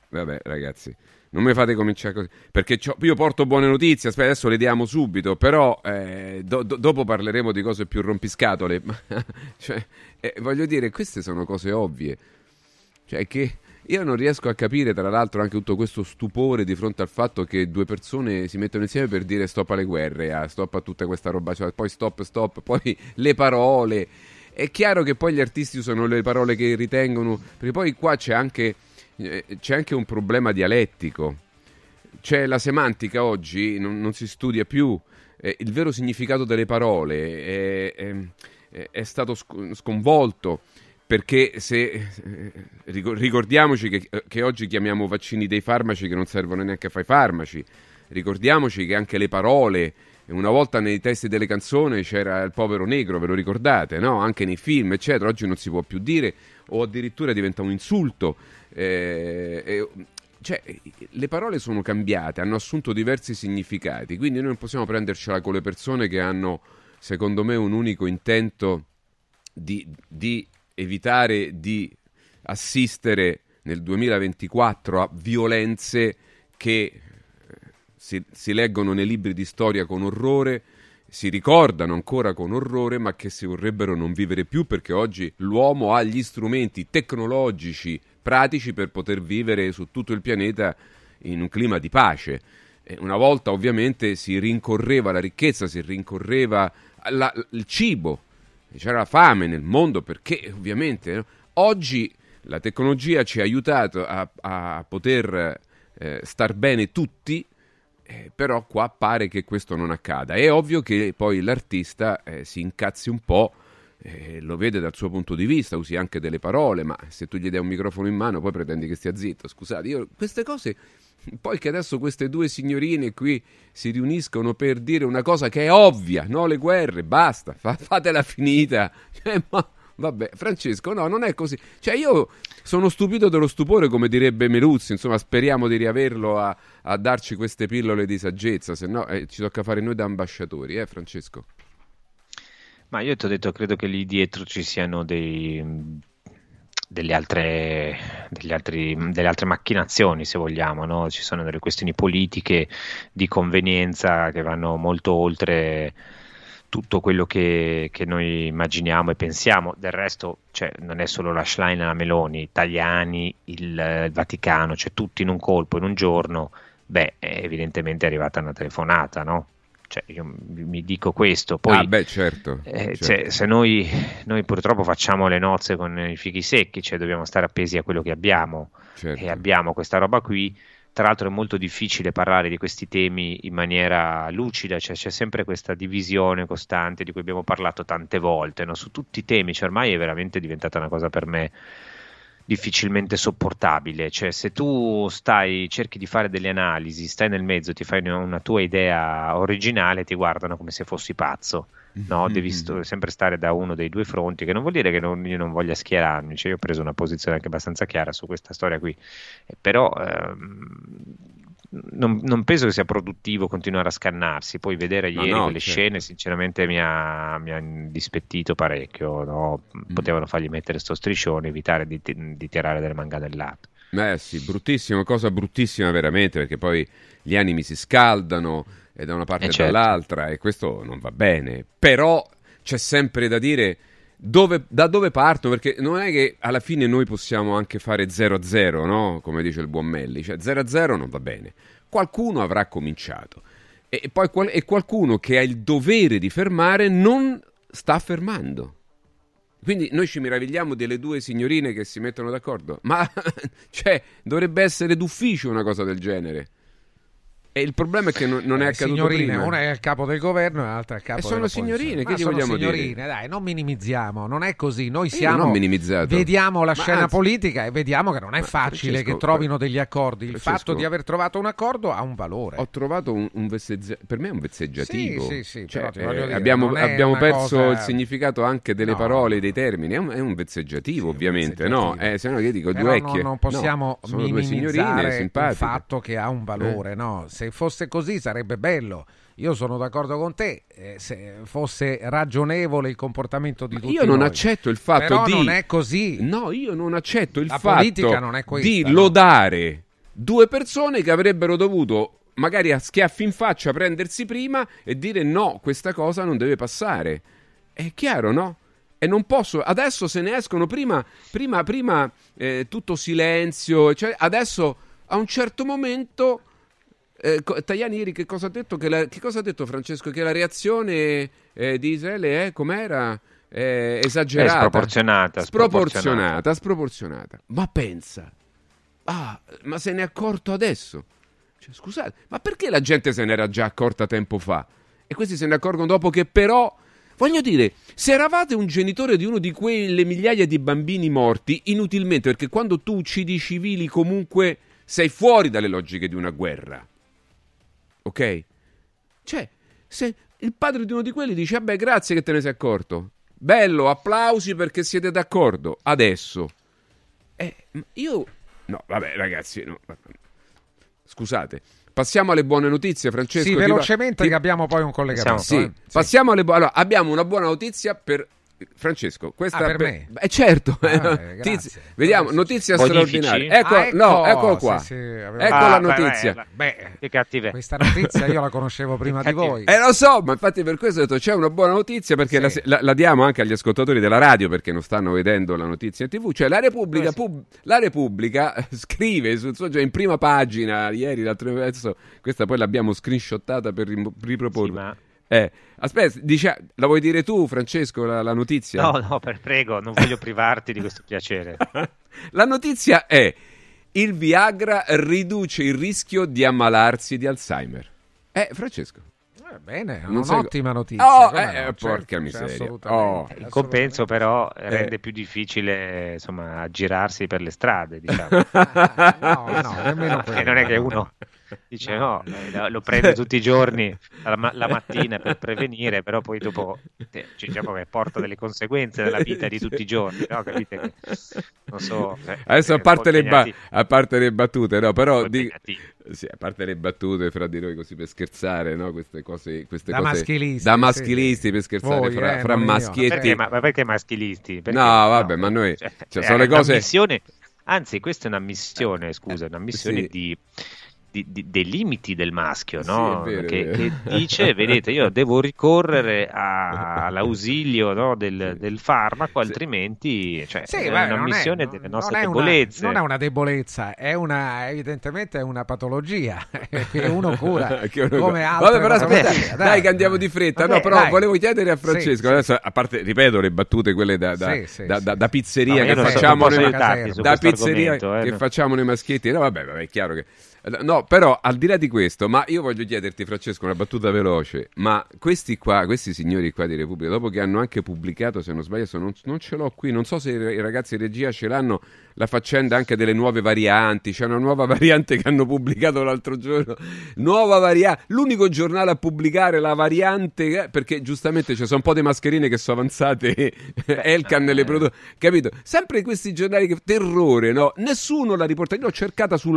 S9: vabbè ragazzi, non mi fate cominciare così, perché io porto buone notizie, aspetta adesso le diamo subito, però eh, do- do- dopo parleremo di cose più rompiscatole, ma, cioè, eh, voglio dire, queste sono cose ovvie, cioè che io non riesco a capire, tra l'altro, anche tutto questo stupore di fronte al fatto che due persone si mettono insieme per dire stop alle guerre, ah, stop a tutta questa roba, cioè, poi stop, stop, poi le parole. È chiaro che poi gli artisti usano le parole che ritengono, perché poi qua c'è anche, c'è anche un problema dialettico. C'è la semantica oggi, non, non si studia più, eh, il vero significato delle parole è, è- è- stato sc- sconvolto perché se eh, ricor- ricordiamoci che, che oggi chiamiamo vaccini dei farmaci che non servono neanche a fare farmaci, ricordiamoci che anche le parole, una volta nei testi delle canzoni c'era il povero negro, ve lo ricordate, no? Anche nei film, eccetera, oggi non si può più dire o addirittura diventa un insulto. Eh, cioè, le parole sono cambiate, hanno assunto diversi significati, quindi noi non possiamo prendercela con le persone che hanno, secondo me, un unico intento di, di evitare di assistere nel 2024 a violenze che eh, si, si leggono nei libri di storia con orrore, si ricordano ancora con orrore, ma che si vorrebbero non vivere più perché oggi l'uomo ha gli strumenti tecnologici pratici per poter vivere su tutto il pianeta in un clima di pace. Una volta ovviamente si rincorreva la ricchezza, si rincorreva la- il cibo, c'era fame nel mondo perché ovviamente no? oggi la tecnologia ci ha aiutato a, a poter eh, star bene tutti, eh, però qua pare che questo non accada. È ovvio che poi l'artista eh, si incazzi un po', eh, lo vede dal suo punto di vista, usi anche delle parole, ma se tu gli dai un microfono in mano poi pretendi che stia zitto. Scusate, io queste cose... Poi che adesso queste due signorine qui si riuniscono per dire una cosa che è ovvia, no? Le guerre, basta, fa- fatela finita. Cioè, ma vabbè, Francesco, no, non è così. Cioè, io sono stupito dello stupore, come direbbe Meluzzi. Insomma, speriamo di riaverlo a, a darci queste pillole di saggezza, se no eh, ci tocca fare noi da ambasciatori, eh, Francesco?
S2: Ma io ti ho detto, credo che lì dietro ci siano dei, delle, altre, degli altri- delle altre macchinazioni, se vogliamo, no? Ci sono delle questioni politiche di convenienza che vanno molto oltre tutto quello che, che noi immaginiamo e pensiamo. Del resto, cioè, non è solo la Schlein e la Meloni, italiani, il, il Vaticano, cioè tutti in un colpo, in un giorno. Beh, eh, evidentemente è arrivata una telefonata, no? Cioè, io mi dico questo, poi
S9: ah, beh, certo.
S2: eh,
S9: certo.
S2: cioè, se noi, noi purtroppo facciamo le nozze con i fichi secchi, cioè dobbiamo stare appesi a quello che abbiamo
S9: Certo.
S2: e abbiamo questa roba qui. Tra l'altro è molto difficile parlare di questi temi in maniera lucida, cioè c'è sempre questa divisione costante di cui abbiamo parlato tante volte, no? Su tutti i temi, cioè ormai è veramente diventata una cosa per me difficilmente sopportabile. Cioè, se tu stai, cerchi di fare delle analisi, stai nel mezzo, ti fai una- una tua idea originale, ti guardano come se fossi pazzo. No, devi sto- sempre stare da uno dei due fronti, che non vuol dire che non- io non voglia schierarmi. Cioè, io ho preso una posizione anche abbastanza chiara su questa storia qui, Eh, però ehm, non, non penso che sia produttivo continuare a scannarsi. Poi vedere
S9: No,
S2: ieri
S9: no,
S2: quelle
S9: certo.
S2: scene, sinceramente, mi ha, mi ha dispettito parecchio. no?
S9: Mm.
S2: Potevano fargli mettere sto striscione, evitare di, di tirare delle manganellate.
S9: Eh sì, bruttissima, cosa bruttissima veramente, perché poi gli animi si scaldano e da una parte
S2: Eh,
S9: e
S2: certo.
S9: dall'altra e questo non va bene. Però c'è sempre da dire dove- da dove parto, perché non è che alla fine noi possiamo anche fare 0-0, no? Come dice il buon Melli, cioè 0-0 non va bene. Qualcuno avrà cominciato e e poi qual- e qualcuno che ha il dovere di fermare non sta fermando. Quindi noi ci meravigliamo delle due signorine che si mettono d'accordo, ma cioè, dovrebbe essere d'ufficio una cosa del genere. E il problema è che non, non è
S1: Eh,
S9: accaduto
S1: signorine,
S9: prima.
S1: una è il capo del governo e l'altra è il capo
S9: E sono signorine, che gli
S1: sono
S9: vogliamo dire?
S1: signorine, dai, non minimizziamo, non è così. Noi
S9: Io
S1: siamo. Vediamo la
S9: Ma
S1: scena
S9: anzi-
S1: politica e vediamo che non è facile
S9: Francesco,
S1: che trovino degli accordi. Il
S9: Francesco,
S1: fatto di aver trovato un accordo ha un valore.
S9: Ho trovato un, un vezzeggia- per me è un vezzeggiativo.
S1: Sì, sì, sì,
S9: Cioè, eh,
S1: dire,
S9: abbiamo, abbiamo perso
S1: cosa-
S9: il significato anche delle
S1: No.
S9: parole dei termini. È un, è un vezzeggiativo, ovviamente, no?
S1: vezzeggiativo.
S9: Eh, se no io dico
S1: Però
S9: due
S1: non,
S9: vecchie.
S1: non possiamo
S9: No,
S1: minimizzare il fatto che ha un valore,
S9: Eh.
S1: no? Se fosse così sarebbe bello. Io sono d'accordo con te, eh, se fosse ragionevole il comportamento di tutti
S9: Io non
S1: noi.
S9: accetto il fatto
S1: Però
S9: di
S1: non è così.
S9: No, io non accetto il
S1: La
S9: fatto
S1: questa,
S9: di
S1: no?
S9: lodare due persone che avrebbero dovuto magari a schiaffi in faccia prendersi prima e dire no, questa cosa non deve passare. È chiaro, no? E non posso, adesso se ne escono prima, prima, prima eh, tutto silenzio, cioè adesso a un certo momento eh, Tajani ieri che cosa ha detto? Che, la- che cosa ha detto Francesco? Che la reazione eh, di Israele è com'era? Eh, esagerata,
S2: È sproporzionata,
S9: sproporzionata, sproporzionata. Ma pensa, ah, ma se ne è accorto adesso? Cioè, scusate, ma perché la gente se n'era già accorta tempo fa? E questi se ne accorgono dopo che però Voglio dire, se eravate un genitore di uno di quelle migliaia di bambini morti, inutilmente, perché quando tu uccidi i civili comunque sei fuori dalle logiche di una guerra. Ok? Cioè, se il padre di uno di quelli dice, vabbè, grazie che te ne sei accorto. Bello, applausi perché siete d'accordo. Adesso. Eh, io... No, vabbè, ragazzi, no. Scusate. Passiamo alle buone notizie, Francesco.
S1: Sì, velocemente
S9: ti-
S1: che abbiamo poi un collegamento.
S9: sì,
S1: eh.
S9: passiamo alle buone. Allora, abbiamo una buona notizia per Francesco. Questa
S1: Ah, per me?
S9: Eh, certo.
S1: Ah, eh,
S9: Notizie-
S1: grazie.
S9: Vediamo, notizia
S2: Bonifici?
S9: straordinaria. Ecco,
S1: Ah, ecco,
S9: no, eccolo qua.
S1: sì, sì, avevo-
S9: ecco
S2: Ah,
S9: la notizia.
S2: beh,
S1: Beh,
S2: Che cattive.
S1: questa notizia io la conoscevo prima di voi.
S9: Eh lo so, ma infatti per questo ho detto c'è una buona notizia perché la, la- la diamo anche agli ascoltatori della radio perché non stanno vedendo la notizia in tv. Cioè la Repubblica, pub- la Repubblica scrive sul suo, cioè in prima pagina ieri, l'altro adesso questa poi l'abbiamo screenshottata per rim- riproporre.
S2: Sì, ma-
S9: Eh, aspetta, dice, la vuoi dire tu Francesco la, la notizia?
S2: No, no, per prego, non voglio privarti di questo piacere.
S9: La notizia è il Viagra riduce il rischio di ammalarsi di Alzheimer. Eh, Francesco.
S1: Eh, bene, è
S9: Non
S1: un'ottima notizia.
S9: Oh, eh,
S1: no, certo,
S9: porca miseria.
S1: assolutamente,
S2: Il compenso però
S9: Eh.
S2: rende più difficile insomma aggirarsi per le strade, diciamo.
S1: no, no, nemmeno
S2: Perché non è che uno dice no, eh, lo prende tutti i giorni la, ma- la mattina per prevenire, però poi dopo eh, diciamo che porta delle conseguenze nella vita di tutti i giorni, no? Capite non so. eh,
S9: Adesso a parte, le ba- a parte le battute, no, però di- sì, a parte le battute fra di noi così per scherzare, no? queste cose, queste
S1: Da
S9: cose
S1: maschilisti,
S9: da
S1: sì,
S9: maschilisti per scherzare
S1: Voi,
S9: fra,
S1: eh,
S9: fra maschietti.
S2: Perché, ma, ma perché maschilisti? Perché-
S9: No, vabbè, ma noi
S2: cioè,
S9: cioè, sono le cose
S2: un'ammissione- anzi, questa è un'ammissione, scusa, è un'ammissione
S9: sì.
S2: di, di- di- dei limiti del maschio,
S9: Sì,
S2: no?
S9: è vero,
S2: che, che dice, vedete, io devo ricorrere a- all'ausilio no, del, del farmaco, altrimenti cioè,
S1: Sì,
S2: è
S1: beh, non
S2: un'ammissione
S1: è-
S2: delle
S1: non
S2: nostre
S1: una-
S2: debolezze.
S1: non è una debolezza, è una, evidentemente è una patologia che uno cura
S9: Che uno-
S1: come altre
S9: Vabbè, però aspetta,
S1: patologie,
S9: dai, che andiamo di fretta.
S1: Vabbè,
S9: no, però
S1: dai.
S9: volevo chiedere a
S1: Sì,
S9: Francesco,
S1: sì.
S9: adesso, a parte, ripeto, le battute, quelle da, da,
S1: Sì, sì,
S9: da-
S1: sì.
S9: da- pizzeria che
S2: non
S9: facciamo
S2: non
S9: noi, da pizzeria
S2: eh,
S9: che facciamo noi maschietti. No, vabbè, vabbè, è chiaro che. No, però al di là di questo, ma io voglio chiederti, Francesco, una battuta veloce. Ma questi qua, questi signori qua di Repubblica, dopo che hanno anche pubblicato, se non sbaglio, non, non ce l'ho qui, non so se i ragazzi di regia ce l'hanno, la faccenda anche delle nuove varianti. C'è una nuova variante che hanno pubblicato l'altro giorno. Nuova variante, l'unico giornale a pubblicare la variante, eh, perché giustamente ci sono un po' di mascherine che sono avanzate, Elkan nelle prodotte, capito? Sempre questi giornali che terrore, no? Nessuno la riporta. Io l'ho cercata su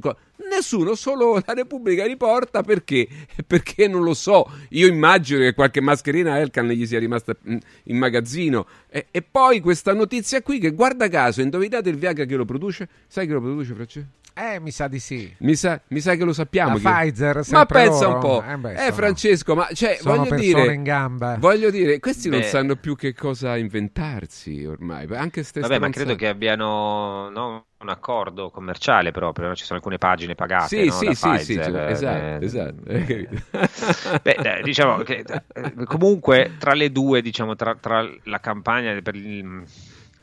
S9: co- Nessuno, solo la Repubblica riporta perché? Perché non lo so. Io immagino che qualche mascherina Elkan gli sia rimasta in magazzino. E, e poi questa notizia qui che guarda caso, indovinate il Viagra che lo produce? Sai che lo produce, Francesco?
S1: Eh, mi sa di sì.
S9: Mi sa, mi sa che lo sappiamo.
S1: La
S9: chi-
S1: Pfizer,
S9: Ma pensa
S1: loro.
S9: un po'.
S1: Eh, beh,
S9: Eh,
S1: sono-
S9: Francesco, ma cioè,
S1: sono
S9: voglio dire,
S1: in gamba.
S9: voglio dire, questi non
S2: Beh.
S9: sanno più che cosa inventarsi ormai. Anche ste
S2: Vabbè, ma credo che abbiano no, un accordo commerciale proprio, no? ci sono alcune pagine pagate
S9: Sì,
S2: no,
S9: sì,
S2: da
S9: sì, sì,
S2: Pfizer,
S9: cioè,
S2: eh,
S9: esatto,
S2: eh,
S9: esatto. hai capito?
S2: Beh, diciamo che eh, comunque tra le due, diciamo, tra, tra la campagna per il-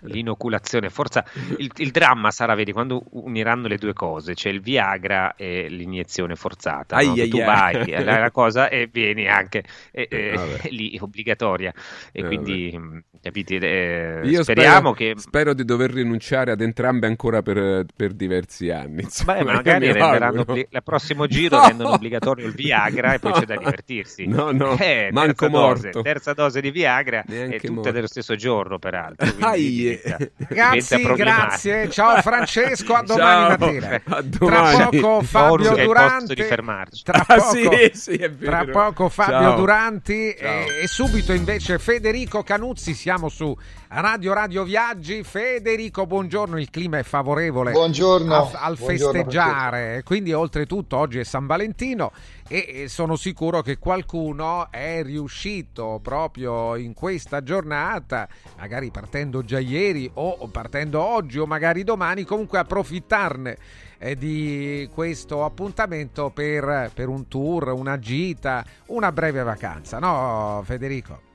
S2: l'inoculazione, forse il, il dramma sarà, vedi, quando uniranno le due cose, cioè il Viagra e l'iniezione forzata, no?
S9: Ai,
S2: Che
S9: ai,
S2: tu
S9: ai.
S2: vai alla la cosa e vieni anche e- e-
S9: Vabbè.
S2: lì obbligatoria e
S9: Eh,
S2: quindi mh, capite, eh,
S9: Io
S2: speriamo
S9: spero,
S2: che
S9: spero di dover rinunciare ad entrambe ancora per, per diversi anni. insomma,
S2: Beh, magari renderanno obbli- il prossimo giro
S9: No!
S2: rendono obbligatorio il Viagra e poi c'è da divertirsi.
S9: No, no,
S2: Eh,
S9: manco
S2: terza dose,
S9: morto.
S2: terza dose di Viagra
S9: Neanche
S2: e tutte
S9: morto.
S2: dello stesso giorno, peraltro. quindi diventa-
S1: Ragazzi, grazie. Ciao Francesco, a domani
S9: Ciao.
S1: mattina.
S9: A
S1: Tra
S9: domani.
S1: poco Fabio
S2: posto
S1: Duranti.
S2: di fermarci.
S1: Tra
S9: Ah,
S1: poco,
S9: sì, sì, vero.
S1: tra poco Fabio
S9: Ciao.
S1: Duranti e, e subito invece Federico Canuzzi. Siamo su Radio Radio Viaggi. Federico, buongiorno. Il clima è favorevole
S10: Buongiorno.
S1: a- al
S10: Buongiorno,
S1: festeggiare. Quindi, oltretutto, oggi è San Valentino e sono sicuro che qualcuno è riuscito proprio in questa giornata, magari partendo già ieri o partendo oggi o magari domani, comunque approfittarne eh, di questo appuntamento per, per un tour, una gita, una breve vacanza, no Federico?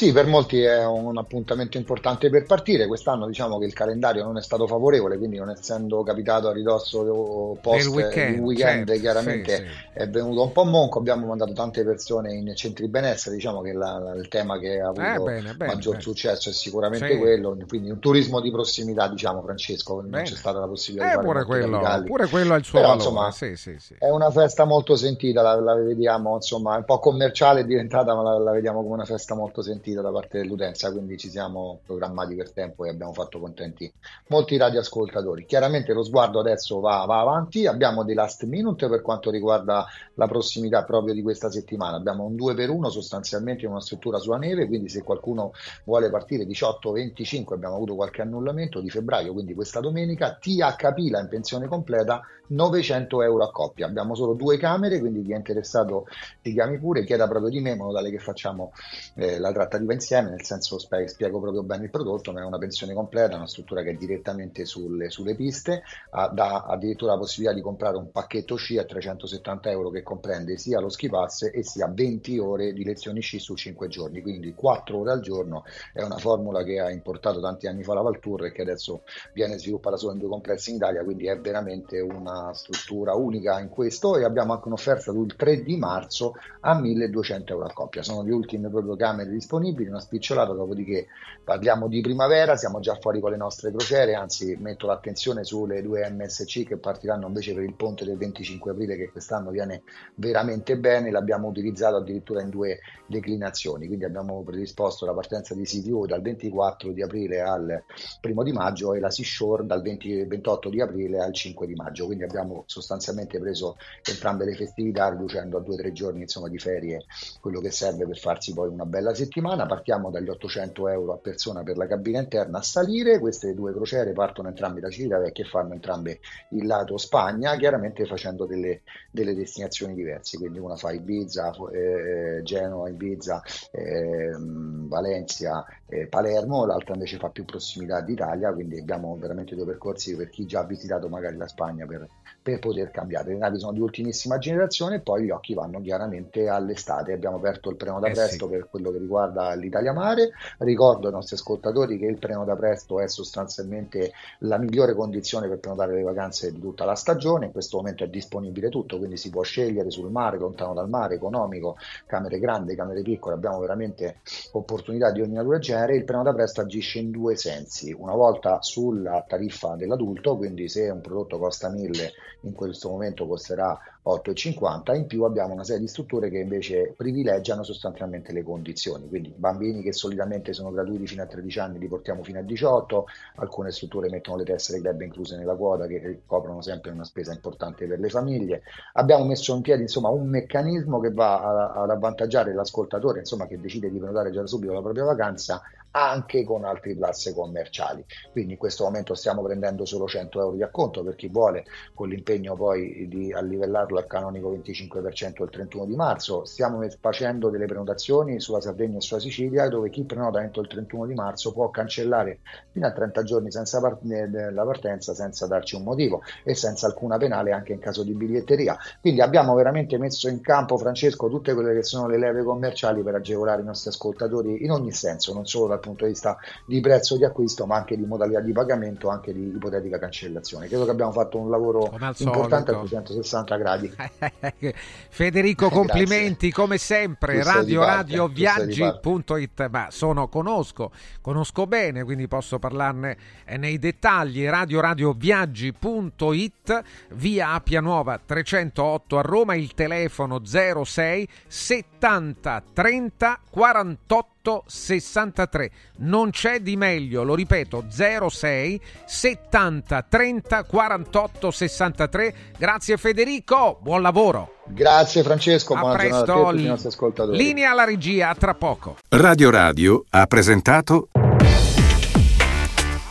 S10: Sì, per molti è un appuntamento importante per partire. Quest'anno diciamo che il calendario non è stato favorevole, quindi non essendo capitato a ridosso post
S1: Del weekend,
S10: il weekend,
S1: certo,
S10: chiaramente
S1: sì,
S10: è venuto un po' monco. Abbiamo mandato tante persone in centri benessere, diciamo che la- la- il tema che ha avuto
S1: Eh, bene, bene,
S10: maggior
S1: bene.
S10: successo è sicuramente
S1: Sì.
S10: quello. Quindi un turismo di prossimità, diciamo, Francesco, non c'è stata la possibilità
S1: Eh,
S10: di fare
S1: pure quello, pure quello ha il suo
S10: Però,
S1: valore.
S10: insomma,
S1: sì, sì, sì.
S10: è una festa molto sentita, la, la vediamo, insomma, un po' commerciale è diventata, ma la vediamo come una festa molto sentita da parte dell'utenza, quindi ci siamo programmati per tempo e abbiamo fatto contenti molti radioascoltatori. Chiaramente lo sguardo adesso va, va avanti, abbiamo dei last minute per quanto riguarda la prossimità proprio di questa settimana, abbiamo un 2 per 1 sostanzialmente in una struttura sulla neve, quindi se qualcuno vuole partire 18-25 abbiamo avuto qualche annullamento di febbraio, quindi questa domenica THP la in pensione completa 900 euro a coppia. Abbiamo solo due camere, quindi chi è interessato ti chiami pure, chieda proprio di me in modo tale che facciamo eh, la trattativa insieme, nel senso spie- spiego proprio bene il prodotto, ma è una pensione completa, una struttura che è direttamente sulle, sulle piste, ha, dà addirittura la possibilità di comprare un pacchetto sci a 370 euro che comprende sia lo ski pass e sia 20 ore di lezioni sci su 5 giorni, quindi 4 ore al giorno, è una formula che ha importato tanti anni fa la Valtour e che adesso viene sviluppata solo in due complessi in Italia, quindi è veramente una struttura unica in questo e abbiamo anche un'offerta sul 3 di marzo a 1200 euro a coppia. Sono le ultime proprio camere disponibili, una spicciolata, dopodiché parliamo di primavera, siamo già fuori con le nostre crociere, anzi metto l'attenzione sulle due MSC che partiranno invece per il ponte del 25 aprile che quest'anno viene veramente bene, l'abbiamo utilizzato addirittura in due declinazioni, quindi abbiamo predisposto la partenza di CTO dal 24 di aprile al primo di maggio e la Seashore dal 20 28 di aprile al 5 di maggio, quindi abbiamo sostanzialmente preso entrambe le festività riducendo a due o tre giorni insomma, di ferie quello che serve per farsi poi una bella settimana. Partiamo dagli 800 euro a persona per la cabina interna a salire, queste due crociere partono entrambe da Civitavecchia e fanno entrambe il lato Spagna, chiaramente facendo delle, delle destinazioni diverse, quindi una fa Ibiza, eh, Genova, Ibiza, ehm, Valencia, eh, Palermo, l'altra invece fa più prossimità d'Italia, quindi abbiamo veramente due percorsi per chi già ha visitato magari la Spagna per, per poter cambiare. Le navi sono di ultimissima generazione e poi gli occhi vanno chiaramente all'estate. Abbiamo aperto il preno da
S1: Eh
S10: presto
S1: sì.
S10: per quello che riguarda l'Italia Mare. Ricordo ai nostri ascoltatori che il preno da presto è sostanzialmente la migliore condizione per prenotare le vacanze di tutta la stagione. In questo momento è disponibile tutto, quindi si può scegliere sul mare, lontano dal mare, economico, camere grandi, camere piccole. Abbiamo veramente opportunità di ogni natura e genere. Il preno da presto agisce in due sensi. Una volta sulla tariffa dell'adulto, quindi se un prodotto costa 1000 in questo momento costerà 8,50 in più abbiamo una serie di strutture che invece privilegiano sostanzialmente le condizioni. Quindi bambini che solitamente sono gratuiti fino a 13 anni li portiamo fino a 18 alcune strutture mettono le tessere club incluse nella quota che coprono sempre una spesa importante per le famiglie. Abbiamo messo in piedi insomma un meccanismo che va ad avvantaggiare l'ascoltatore insomma che decide di prenotare già subito la propria vacanza anche con altri plus commerciali quindi in questo momento stiamo prendendo solo 100 euro di acconto per chi vuole con l'impegno poi di allivellarlo al canonico 25% il 31 di marzo. Stiamo facendo delle prenotazioni sulla Sardegna e sulla Sicilia dove chi prenota entro il 31 di marzo può cancellare fino a 30 giorni senza par- eh, la partenza senza darci un motivo e senza alcuna penale anche in caso di biglietteria. Quindi abbiamo veramente messo in campo, Francesco, tutte quelle che sono le leve commerciali per agevolare i nostri ascoltatori in ogni senso, non solo dal punto di vista di prezzo di acquisto, ma anche di modalità di pagamento, anche di ipotetica cancellazione. Credo che abbiamo fatto un lavoro importante a
S1: solito.
S10: 360 gradi.
S1: Federico,
S10: Grazie.
S1: complimenti come sempre.
S10: Di
S1: Radio Radio Viaggi.it. Ma sono, conosco, conosco bene, quindi posso parlarne eh, nei dettagli. Radio Radio Viaggi.it, via Appia Nuova 308 a Roma, il telefono 06 70 30 48 63. Non c'è di meglio, lo ripeto, 06 70 30 48 63. Grazie Federico, buon lavoro.
S10: Grazie Francesco,
S1: A
S10: buona giornata a
S1: presto.
S10: tutti i nostri ascoltatori.
S1: Linea alla regia, a tra poco.
S3: Radio Radio ha presentato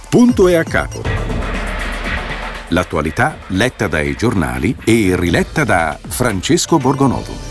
S3: Punto e a capo. L'attualità letta dai giornali e riletta da Francesco Borgonovo.